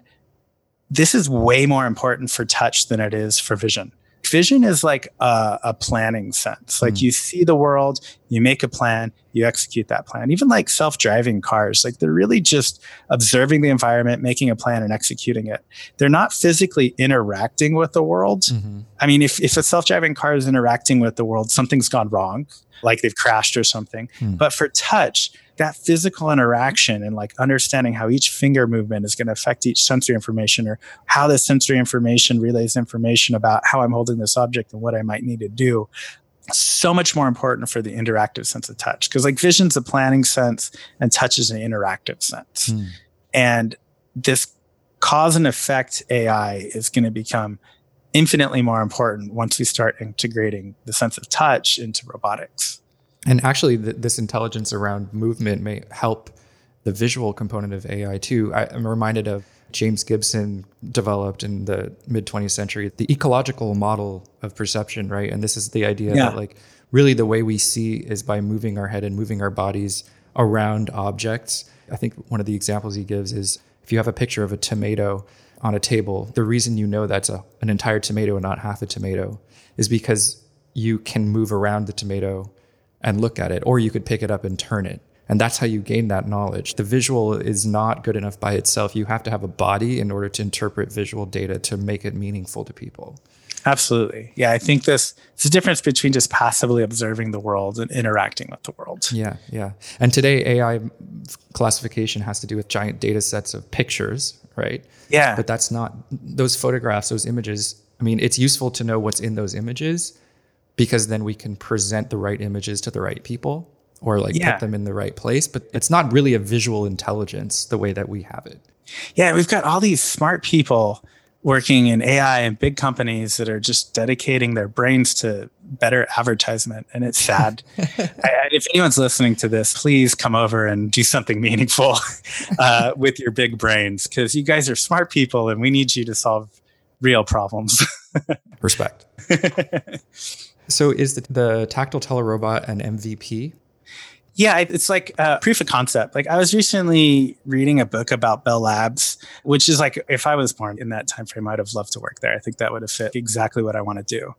this is way more important for touch than it is for vision. Vision is like a, a planning sense. Like mm. you see the world, you make a plan, you execute that plan. Even like self driving cars, like they're really just observing the environment, making a plan, and executing it. They're not physically interacting with the world. Mm-hmm. I mean, if, if a self driving car is interacting with the world, something's gone wrong, like they've crashed or something. Mm. But for touch, that physical interaction and like understanding how each finger movement is going to affect each sensory information or how the sensory information relays information about how I'm holding this object and what I might need to do so much more important for the interactive sense of touch. Because like vision's a planning sense and touch is an interactive sense. Mm. and this cause and effect ai is going to become infinitely more important once we start integrating the sense of touch into robotics and actually, th- this intelligence around movement may help the visual component of AI too. I, am reminded of James Gibson developed in the mid 20th century the ecological model of perception, right? And this is the idea yeah. that like really the way we see is by moving our head and moving our bodies around objects. I think one of the examples he gives is if you have a picture of a tomato on a table, the reason you know that's a, an entire tomato and not half a tomato is because you can move around the tomato and look at it, or you could pick it up and turn it. And that's how you gain that knowledge. The visual is not good enough by itself. You have to have a body in order to interpret visual data to make it meaningful to people. Absolutely. Yeah, I think this it's a difference between just passively observing the world and interacting with the world. Yeah, yeah. And today AI classification has to do with giant data sets of pictures, right? Yeah. But that's not those photographs, those images. I mean, it's useful to know what's in those images, because then we can present the right images to the right people or like yeah. put them in the right place. But it's not really a visual intelligence the way that we have it. Yeah, we've got all these smart people working in AI and big companies that are just dedicating their brains to better advertisement. And it's sad. I, if anyone's listening to this, please come over and do something meaningful uh, with your big brains because you guys are smart people and we need you to solve real problems. Respect. So is the, the tactile telerobot an MVP? Yeah, it's like a proof of concept. Like I was recently reading a book about Bell Labs, which is like if I was born in that time frame, I'd have loved to work there. I think that would have fit exactly what I want to do.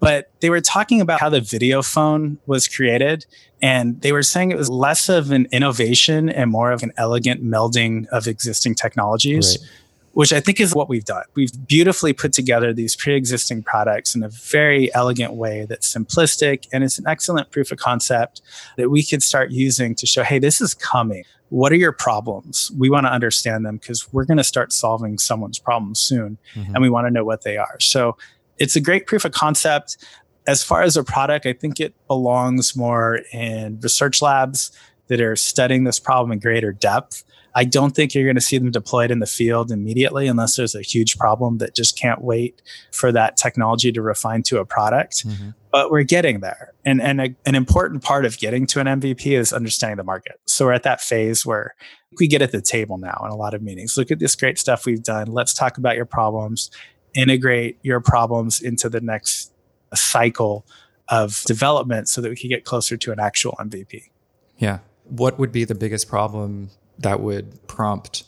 But they were talking about how the video phone was created, and they were saying it was less of an innovation and more of an elegant melding of existing technologies. Right which I think is what we've done. We've beautifully put together these pre existing products in a very elegant way that's simplistic and it's an excellent proof of concept that we could start using to show, hey, this is coming. What are your problems? We want to understand them because we're going to start solving someone's problems soon mm-hmm. and we want to know what they are. So it's a great proof of concept. As far as a product, I think it belongs more in research labs that are studying this problem in greater depth I don't think you're going to see them deployed in the field immediately unless there's a huge problem that just can't wait for that technology to refine to a product. Mm-hmm. But we're getting there. And, and a, an important part of getting to an MVP is understanding the market. So we're at that phase where we get at the table now in a lot of meetings. Look at this great stuff we've done. Let's talk about your problems, integrate your problems into the next cycle of development so that we can get closer to an actual MVP. Yeah. What would be the biggest problem that would prompt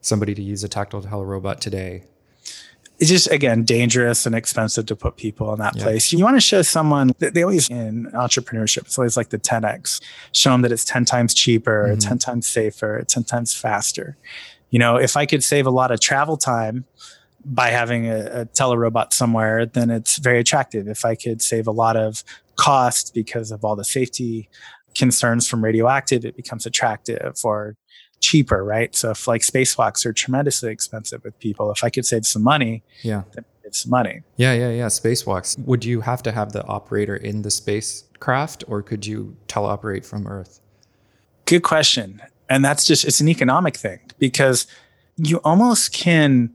somebody to use a tactile telerobot today? It's just again dangerous and expensive to put people in that yeah. place. You want to show someone that they always in entrepreneurship, it's always like the 10x, show them that it's 10 times cheaper, mm-hmm. 10 times safer, 10 times faster. You know, if I could save a lot of travel time by having a, a telerobot somewhere, then it's very attractive. If I could save a lot of cost because of all the safety concerns from radioactive, it becomes attractive. Or cheaper, right? So if like spacewalks are tremendously expensive with people, if I could save some money, yeah, it's money. Yeah, yeah, yeah. Spacewalks. Would you have to have the operator in the spacecraft, or could you teleoperate from Earth? Good question, and that's just it's an economic thing because you almost can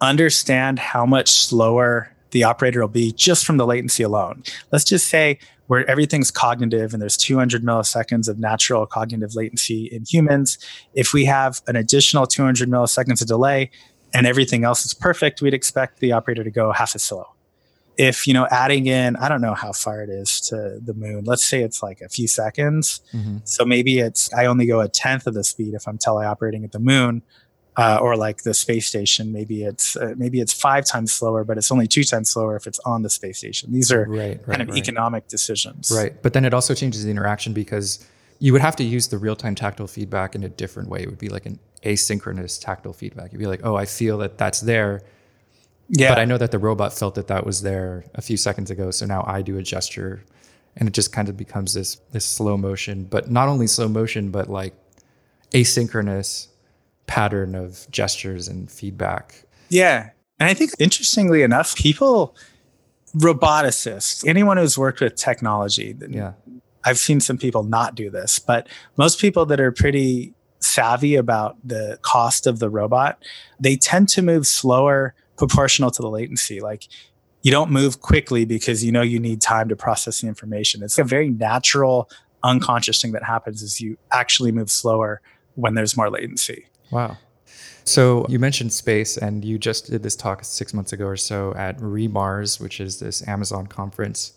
understand how much slower the operator will be just from the latency alone. Let's just say where everything's cognitive and there's 200 milliseconds of natural cognitive latency in humans. If we have an additional 200 milliseconds of delay and everything else is perfect, we'd expect the operator to go half as slow. If, you know, adding in, I don't know how far it is to the moon. Let's say it's like a few seconds. Mm-hmm. So maybe it's, I only go a tenth of the speed if I'm teleoperating at the moon uh, or like the space station, maybe it's uh, maybe it's five times slower, but it's only two times slower if it's on the space station. These are right, right, kind of right. economic decisions, right? But then it also changes the interaction because you would have to use the real time tactile feedback in a different way. It would be like an asynchronous tactile feedback. You'd be like, oh, I feel that that's there. Yeah. But I know that the robot felt that that was there a few seconds ago. So now I do a gesture and it just kind of becomes this, this slow motion, but not only slow motion, but like asynchronous pattern of gestures and feedback. Yeah. And I think interestingly enough, people, roboticists, anyone who's worked with technology, yeah. I've seen some people not do this, but most people that are pretty savvy about the cost of the robot, they tend to move slower proportional to the latency. Like you don't move quickly because you know you need time to process the information. It's a very natural, unconscious thing that happens is you actually move slower when there's more latency. Wow. So you mentioned space, and you just did this talk six months ago or so at re:MARS, which is this Amazon conference.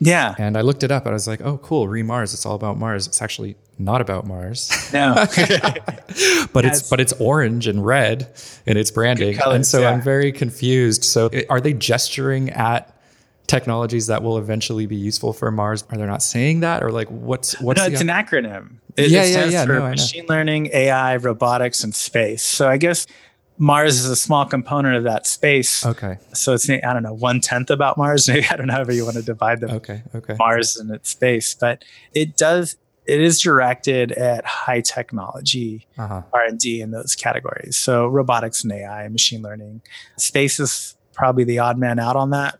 Yeah. And I looked it up and I was like, oh, cool, re:MARS. It's all about Mars. It's actually not about Mars. No. but it's but it's orange and red in its branding. Colors, and so yeah. I'm very confused. So eh, are they gesturing at technologies that will eventually be useful for Mars? Are they not saying that, or like what's what's? No, it's an acronym. It, yeah, it stands yeah, yeah. for no, machine learning, AI, robotics, and space. So I guess Mars is a small component of that space. Okay. So it's I don't know one tenth about Mars. Maybe I don't know however you want to divide them. Okay. Okay. Mars and its space, but it does. It is directed at high technology uh-huh. R and D in those categories. So robotics and AI, machine learning, space is probably the odd man out on that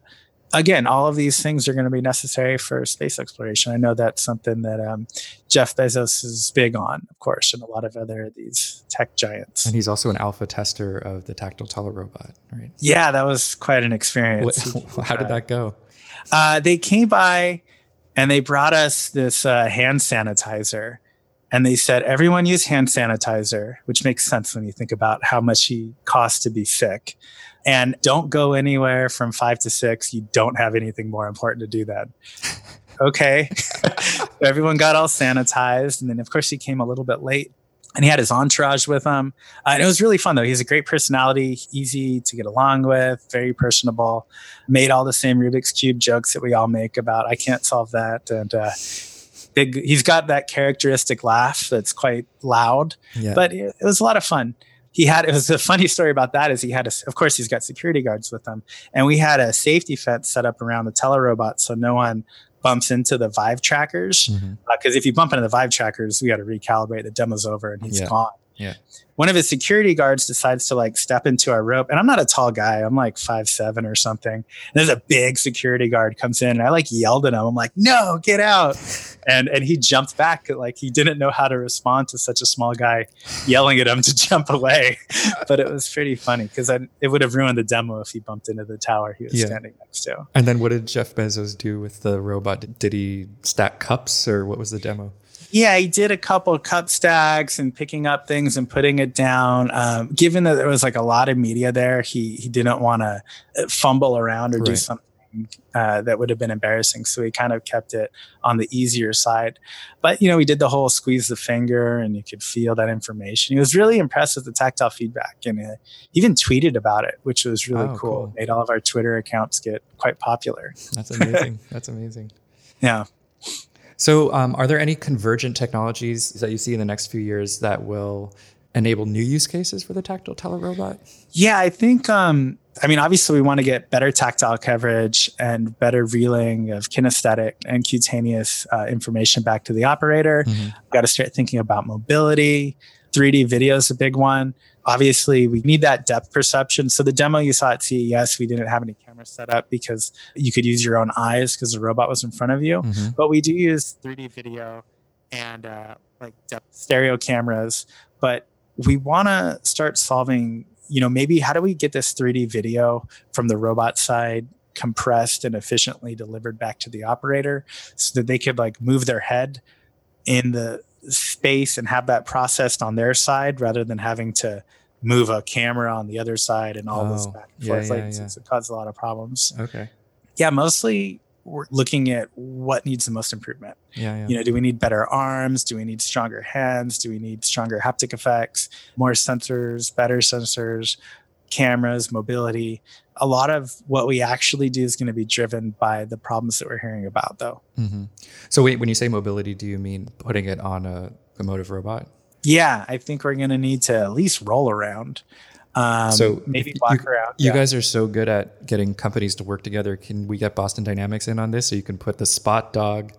again, all of these things are going to be necessary for space exploration. I know that's something that um, Jeff Bezos is big on, of course, and a lot of other these tech giants. And he's also an alpha tester of the tactile telerobot, right? Yeah, that was quite an experience. What, how did that go? Uh, they came by and they brought us this uh, hand sanitizer. And they said, everyone use hand sanitizer, which makes sense when you think about how much he costs to be sick and don't go anywhere from five to six. You don't have anything more important to do then. okay. Everyone got all sanitized. And then, of course, he came a little bit late and he had his entourage with him. Uh, and it was really fun, though. He's a great personality, easy to get along with, very personable, made all the same Rubik's Cube jokes that we all make about, I can't solve that. And, uh, Big, he's got that characteristic laugh that's quite loud, yeah. but it, it was a lot of fun he had it was a funny story about that is he had a, of course he's got security guards with him and we had a safety fence set up around the telerobot so no one bumps into the vive trackers because mm-hmm. uh, if you bump into the vive trackers we got to recalibrate the demo's over and he's yeah. gone yeah. One of his security guards decides to like step into our rope and i'm not a tall guy i'm like five seven or something. And there's a big security guard comes in and i like yelled at him. I'm like no get out. And and he jumped back like he didn't know how to respond to such a small guy yelling at him to jump away. But it was pretty funny because it would have ruined the demo if he bumped into the tower he was yeah. standing next to. And then what did jeff bezos do with the robot? Did he stack cups or what was the demo yeah, he did a couple cup stacks and picking up things and putting it down. Um, given that there was like a lot of media there, he he didn't want to uh, fumble around or right. do something uh, that would have been embarrassing. So he kind of kept it on the easier side. But you know, he did the whole squeeze the finger, and you could feel that information. He was really impressed with the tactile feedback, and uh, even tweeted about it, which was really oh, cool. cool. Made all of our Twitter accounts get quite popular. That's amazing. That's amazing. Yeah. So, um, are there any convergent technologies that you see in the next few years that will enable new use cases for the tactile telerobot? Yeah, I think. Um, I mean, obviously, we want to get better tactile coverage and better relaying of kinesthetic and cutaneous uh, information back to the operator. Mm-hmm. Got to start thinking about mobility. 3D video is a big one obviously we need that depth perception. So the demo you saw at CES, we didn't have any cameras set up because you could use your own eyes because the robot was in front of you. Mm-hmm. But we do use 3D video and uh, like depth stereo cameras. But we want to start solving, you know, maybe how do we get this 3D video from the robot side compressed and efficiently delivered back to the operator so that they could like move their head in the space and have that processed on their side rather than having to move a camera on the other side and all oh, this back and forth. Yeah, like, yeah. It caused a lot of problems. Okay. Yeah, mostly we're looking at what needs the most improvement. Yeah, yeah. You know, do we need better arms? Do we need stronger hands? Do we need stronger haptic effects? More sensors, better sensors, cameras, mobility. A lot of what we actually do is going to be driven by the problems that we're hearing about, though. Mm-hmm. So, wait, when you say mobility, do you mean putting it on a, a motive robot? yeah, I think we're going to need to at least roll around. Um, so maybe walk you, around. You yeah. guys are so good at getting companies to work together. Can we get Boston Dynamics in on this? So you can put the spot dog,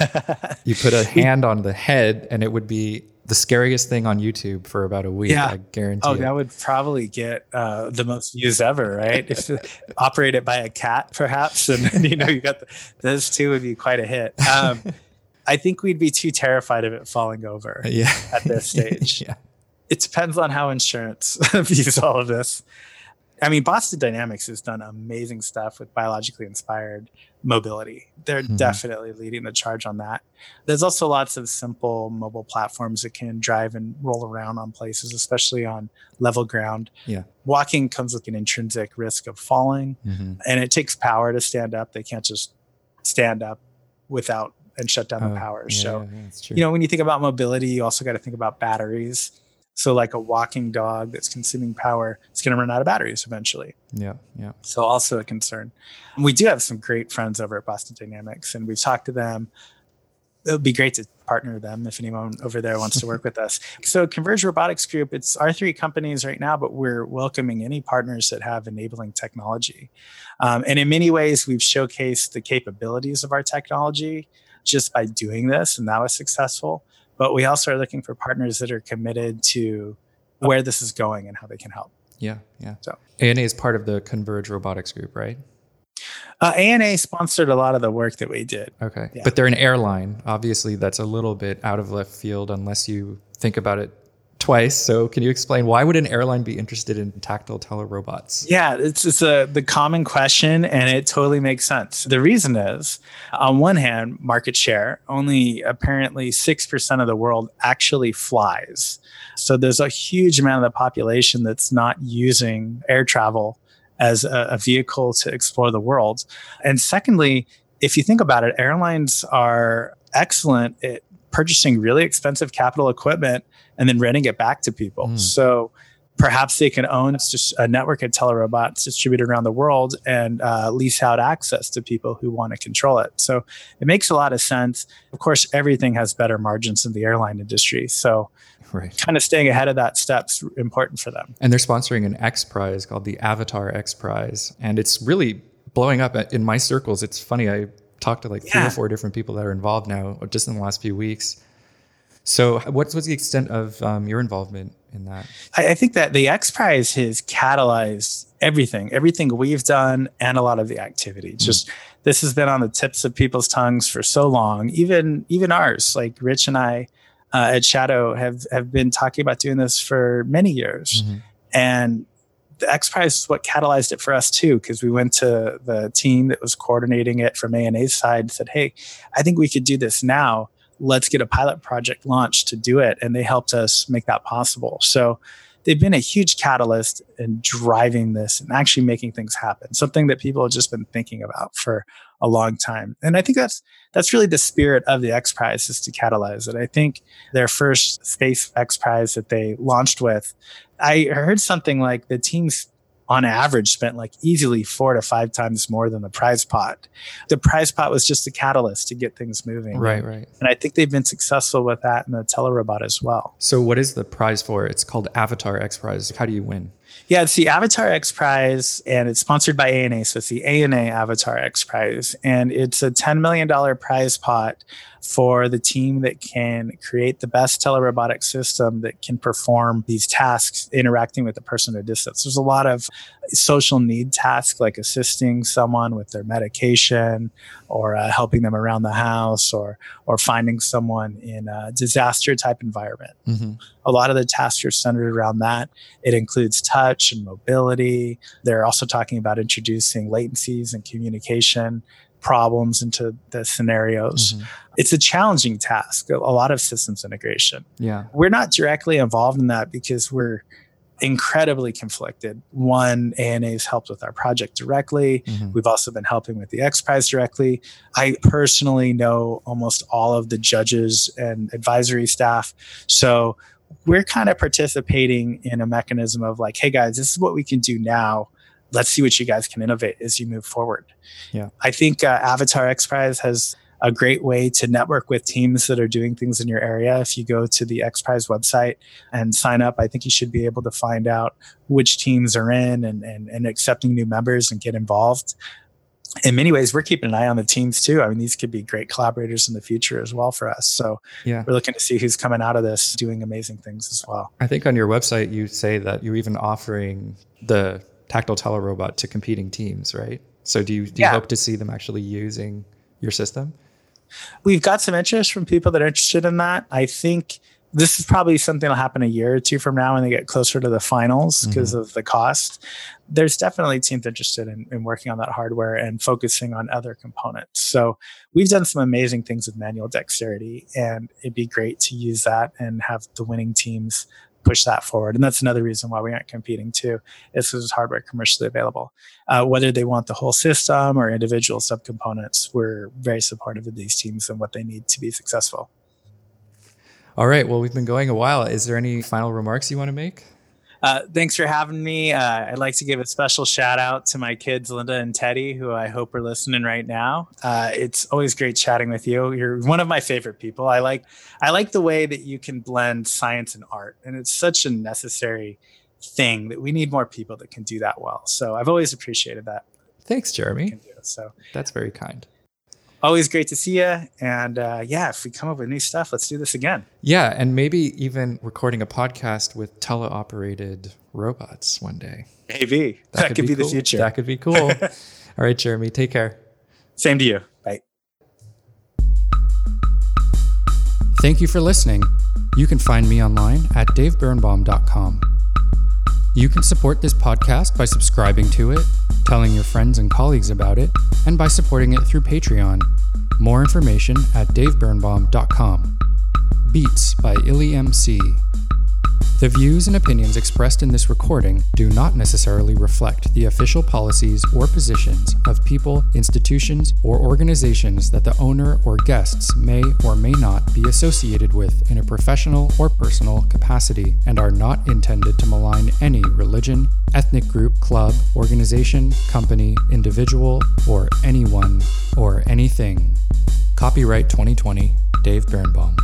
you put a hand on the head, and it would be the scariest thing on YouTube for about a week. Yeah. I guarantee. Oh, it. that would probably get uh, the most views ever, right? if operated by a cat, perhaps, and you know you got the, those two would be quite a hit. Um, I think we'd be too terrified of it falling over yeah. at this stage. yeah. It depends on how insurance views all of this. I mean, Boston Dynamics has done amazing stuff with biologically inspired mobility. They're mm-hmm. definitely leading the charge on that. There's also lots of simple mobile platforms that can drive and roll around on places, especially on level ground. Yeah. Walking comes with an intrinsic risk of falling, mm-hmm. and it takes power to stand up. They can't just stand up without and shut down the oh, power. Yeah, so, yeah, you know, when you think about mobility, you also got to think about batteries. So, like a walking dog that's consuming power, it's going to run out of batteries eventually. Yeah, yeah. So, also a concern. We do have some great friends over at Boston Dynamics, and we've talked to them. It would be great to partner them if anyone over there wants to work with us. So, Converge Robotics Group, it's our three companies right now, but we're welcoming any partners that have enabling technology. Um, and in many ways, we've showcased the capabilities of our technology just by doing this, and that was successful. But we also are looking for partners that are committed to where this is going and how they can help. Yeah, yeah. So ANA is part of the Converge Robotics Group, right? Uh, ANA sponsored a lot of the work that we did. Okay, yeah. but they're an airline. Obviously, that's a little bit out of left field unless you think about it twice. So can you explain why would an airline be interested in tactile telerobots? Yeah, it's it's a the common question and it totally makes sense. The reason is on one hand, market share, only apparently 6% of the world actually flies. So there's a huge amount of the population that's not using air travel as a, a vehicle to explore the world. And secondly, if you think about it, airlines are excellent at purchasing really expensive capital equipment and then renting it back to people. Mm. So perhaps they can own just a network of telerobots distributed around the world and uh, lease out access to people who want to control it. So it makes a lot of sense. Of course, everything has better margins in the airline industry. So right. kind of staying ahead of that step's important for them. And they're sponsoring an X Prize called the Avatar X Prize. And it's really blowing up in my circles. It's funny. I talked to like three yeah. or four different people that are involved now just in the last few weeks. So, what's what's the extent of um, your involvement in that? I, I, think that the X Prize has catalyzed everything, everything we've done, and a lot of the activity. Mm-hmm. Just this has been on the tips of people's tongues for so long, even even ours. Like Rich and I uh, at Shadow have have been talking about doing this for many years, mm-hmm. and the X Prize is what catalyzed it for us too, because we went to the team that was coordinating it from ANA's side, said, "Hey, I think we could do this now." let's get a pilot project launched to do it. And they helped us make that possible. So they've been a huge catalyst in driving this and actually making things happen, something that people have just been thinking about for a long time. And I think that's that's really the spirit of the X Prize is to catalyze it. I think their first space X Prize that they launched with, I heard something like the team's on average spent like easily four to five times more than the prize pot. The prize pot was just a catalyst to get things moving. Right, right. And I think they've been successful with that in the telerobot as well. So what is the prize for? It's called Avatar X Prize. How do you win? Yeah, it's the Avatar X Prize, and it's sponsored by ANA. So it's the ANA Avatar X Prize, and it's a $10 million prize pot for the team that can create the best telerobotic system that can perform these tasks interacting with the person at a distance. There's a lot of social need tasks like assisting someone with their medication or uh, helping them around the house or or finding someone in a disaster type environment. Mm-hmm. A lot of the tasks are centered around that. It includes touch and mobility. They're also talking about introducing latencies and communication problems into the scenarios. Mm-hmm. It's a challenging task, a lot of systems integration. Yeah. We're not directly involved in that because we're incredibly conflicted. One, ANA's helped with our project directly. Mm-hmm. We've also been helping with the X Prize directly. I personally know almost all of the judges and advisory staff. So we're kind of participating in a mechanism of like, hey guys, this is what we can do now let's see what you guys can innovate as you move forward. Yeah. I think uh, Avatar X Prize has a great way to network with teams that are doing things in your area. If you go to the X Prize website and sign up, I think you should be able to find out which teams are in and, and, and accepting new members and get involved. In many ways, we're keeping an eye on the teams too. I mean, these could be great collaborators in the future as well for us. So yeah. we're looking to see who's coming out of this doing amazing things as well. I think on your website, you say that you're even offering the tactile telerobot to competing teams, right? So do you do you yeah. hope to see them actually using your system? We've got some interest from people that are interested in that. I think this is probably something that'll happen a year or two from now when they get closer to the finals because mm-hmm. of the cost. There's definitely teams interested in, in, working on that hardware and focusing on other components. So we've done some amazing things with manual dexterity, and it'd be great to use that and have the winning teams push that forward. And that's another reason why we aren't competing too, is because hardware commercially available. Uh, whether they want the whole system or individual subcomponents, we're very supportive of these teams and what they need to be successful. All right. Well, we've been going a while. Is there any final remarks you want to make? Uh, thanks for having me. Uh, I'd like to give a special shout out to my kids, Linda and Teddy, who I hope are listening right now. Uh, it's always great chatting with you. You're one of my favorite people. I like I like the way that you can blend science and art, and it's such a necessary thing that we need more people that can do that well. So I've always appreciated that. Thanks, Jeremy. So that's very kind always great to see you. And uh, yeah, if we come up with new stuff, let's do this again. Yeah, and maybe even recording a podcast with teleoperated robots one day. Maybe that, that could, could, be, be cool. the future. That could be cool. All right, Jeremy, take care. Same to you. Bye. Thank you for listening. You can find me online at davebirnbaum.com. You can support this podcast by subscribing to it, telling your friends and colleagues about it, and by supporting it through Patreon. More information at davebirnbaum.com. Beats by Illy MC. The views and opinions expressed in this recording do not necessarily reflect the official policies or positions of people, institutions, or organizations that the owner or guests may or may not be associated with in a professional or personal capacity and are not intended to malign any religion, ethnic group, club, organization, company, individual, or anyone or anything. Copyright 2020, Dave Birnbaum.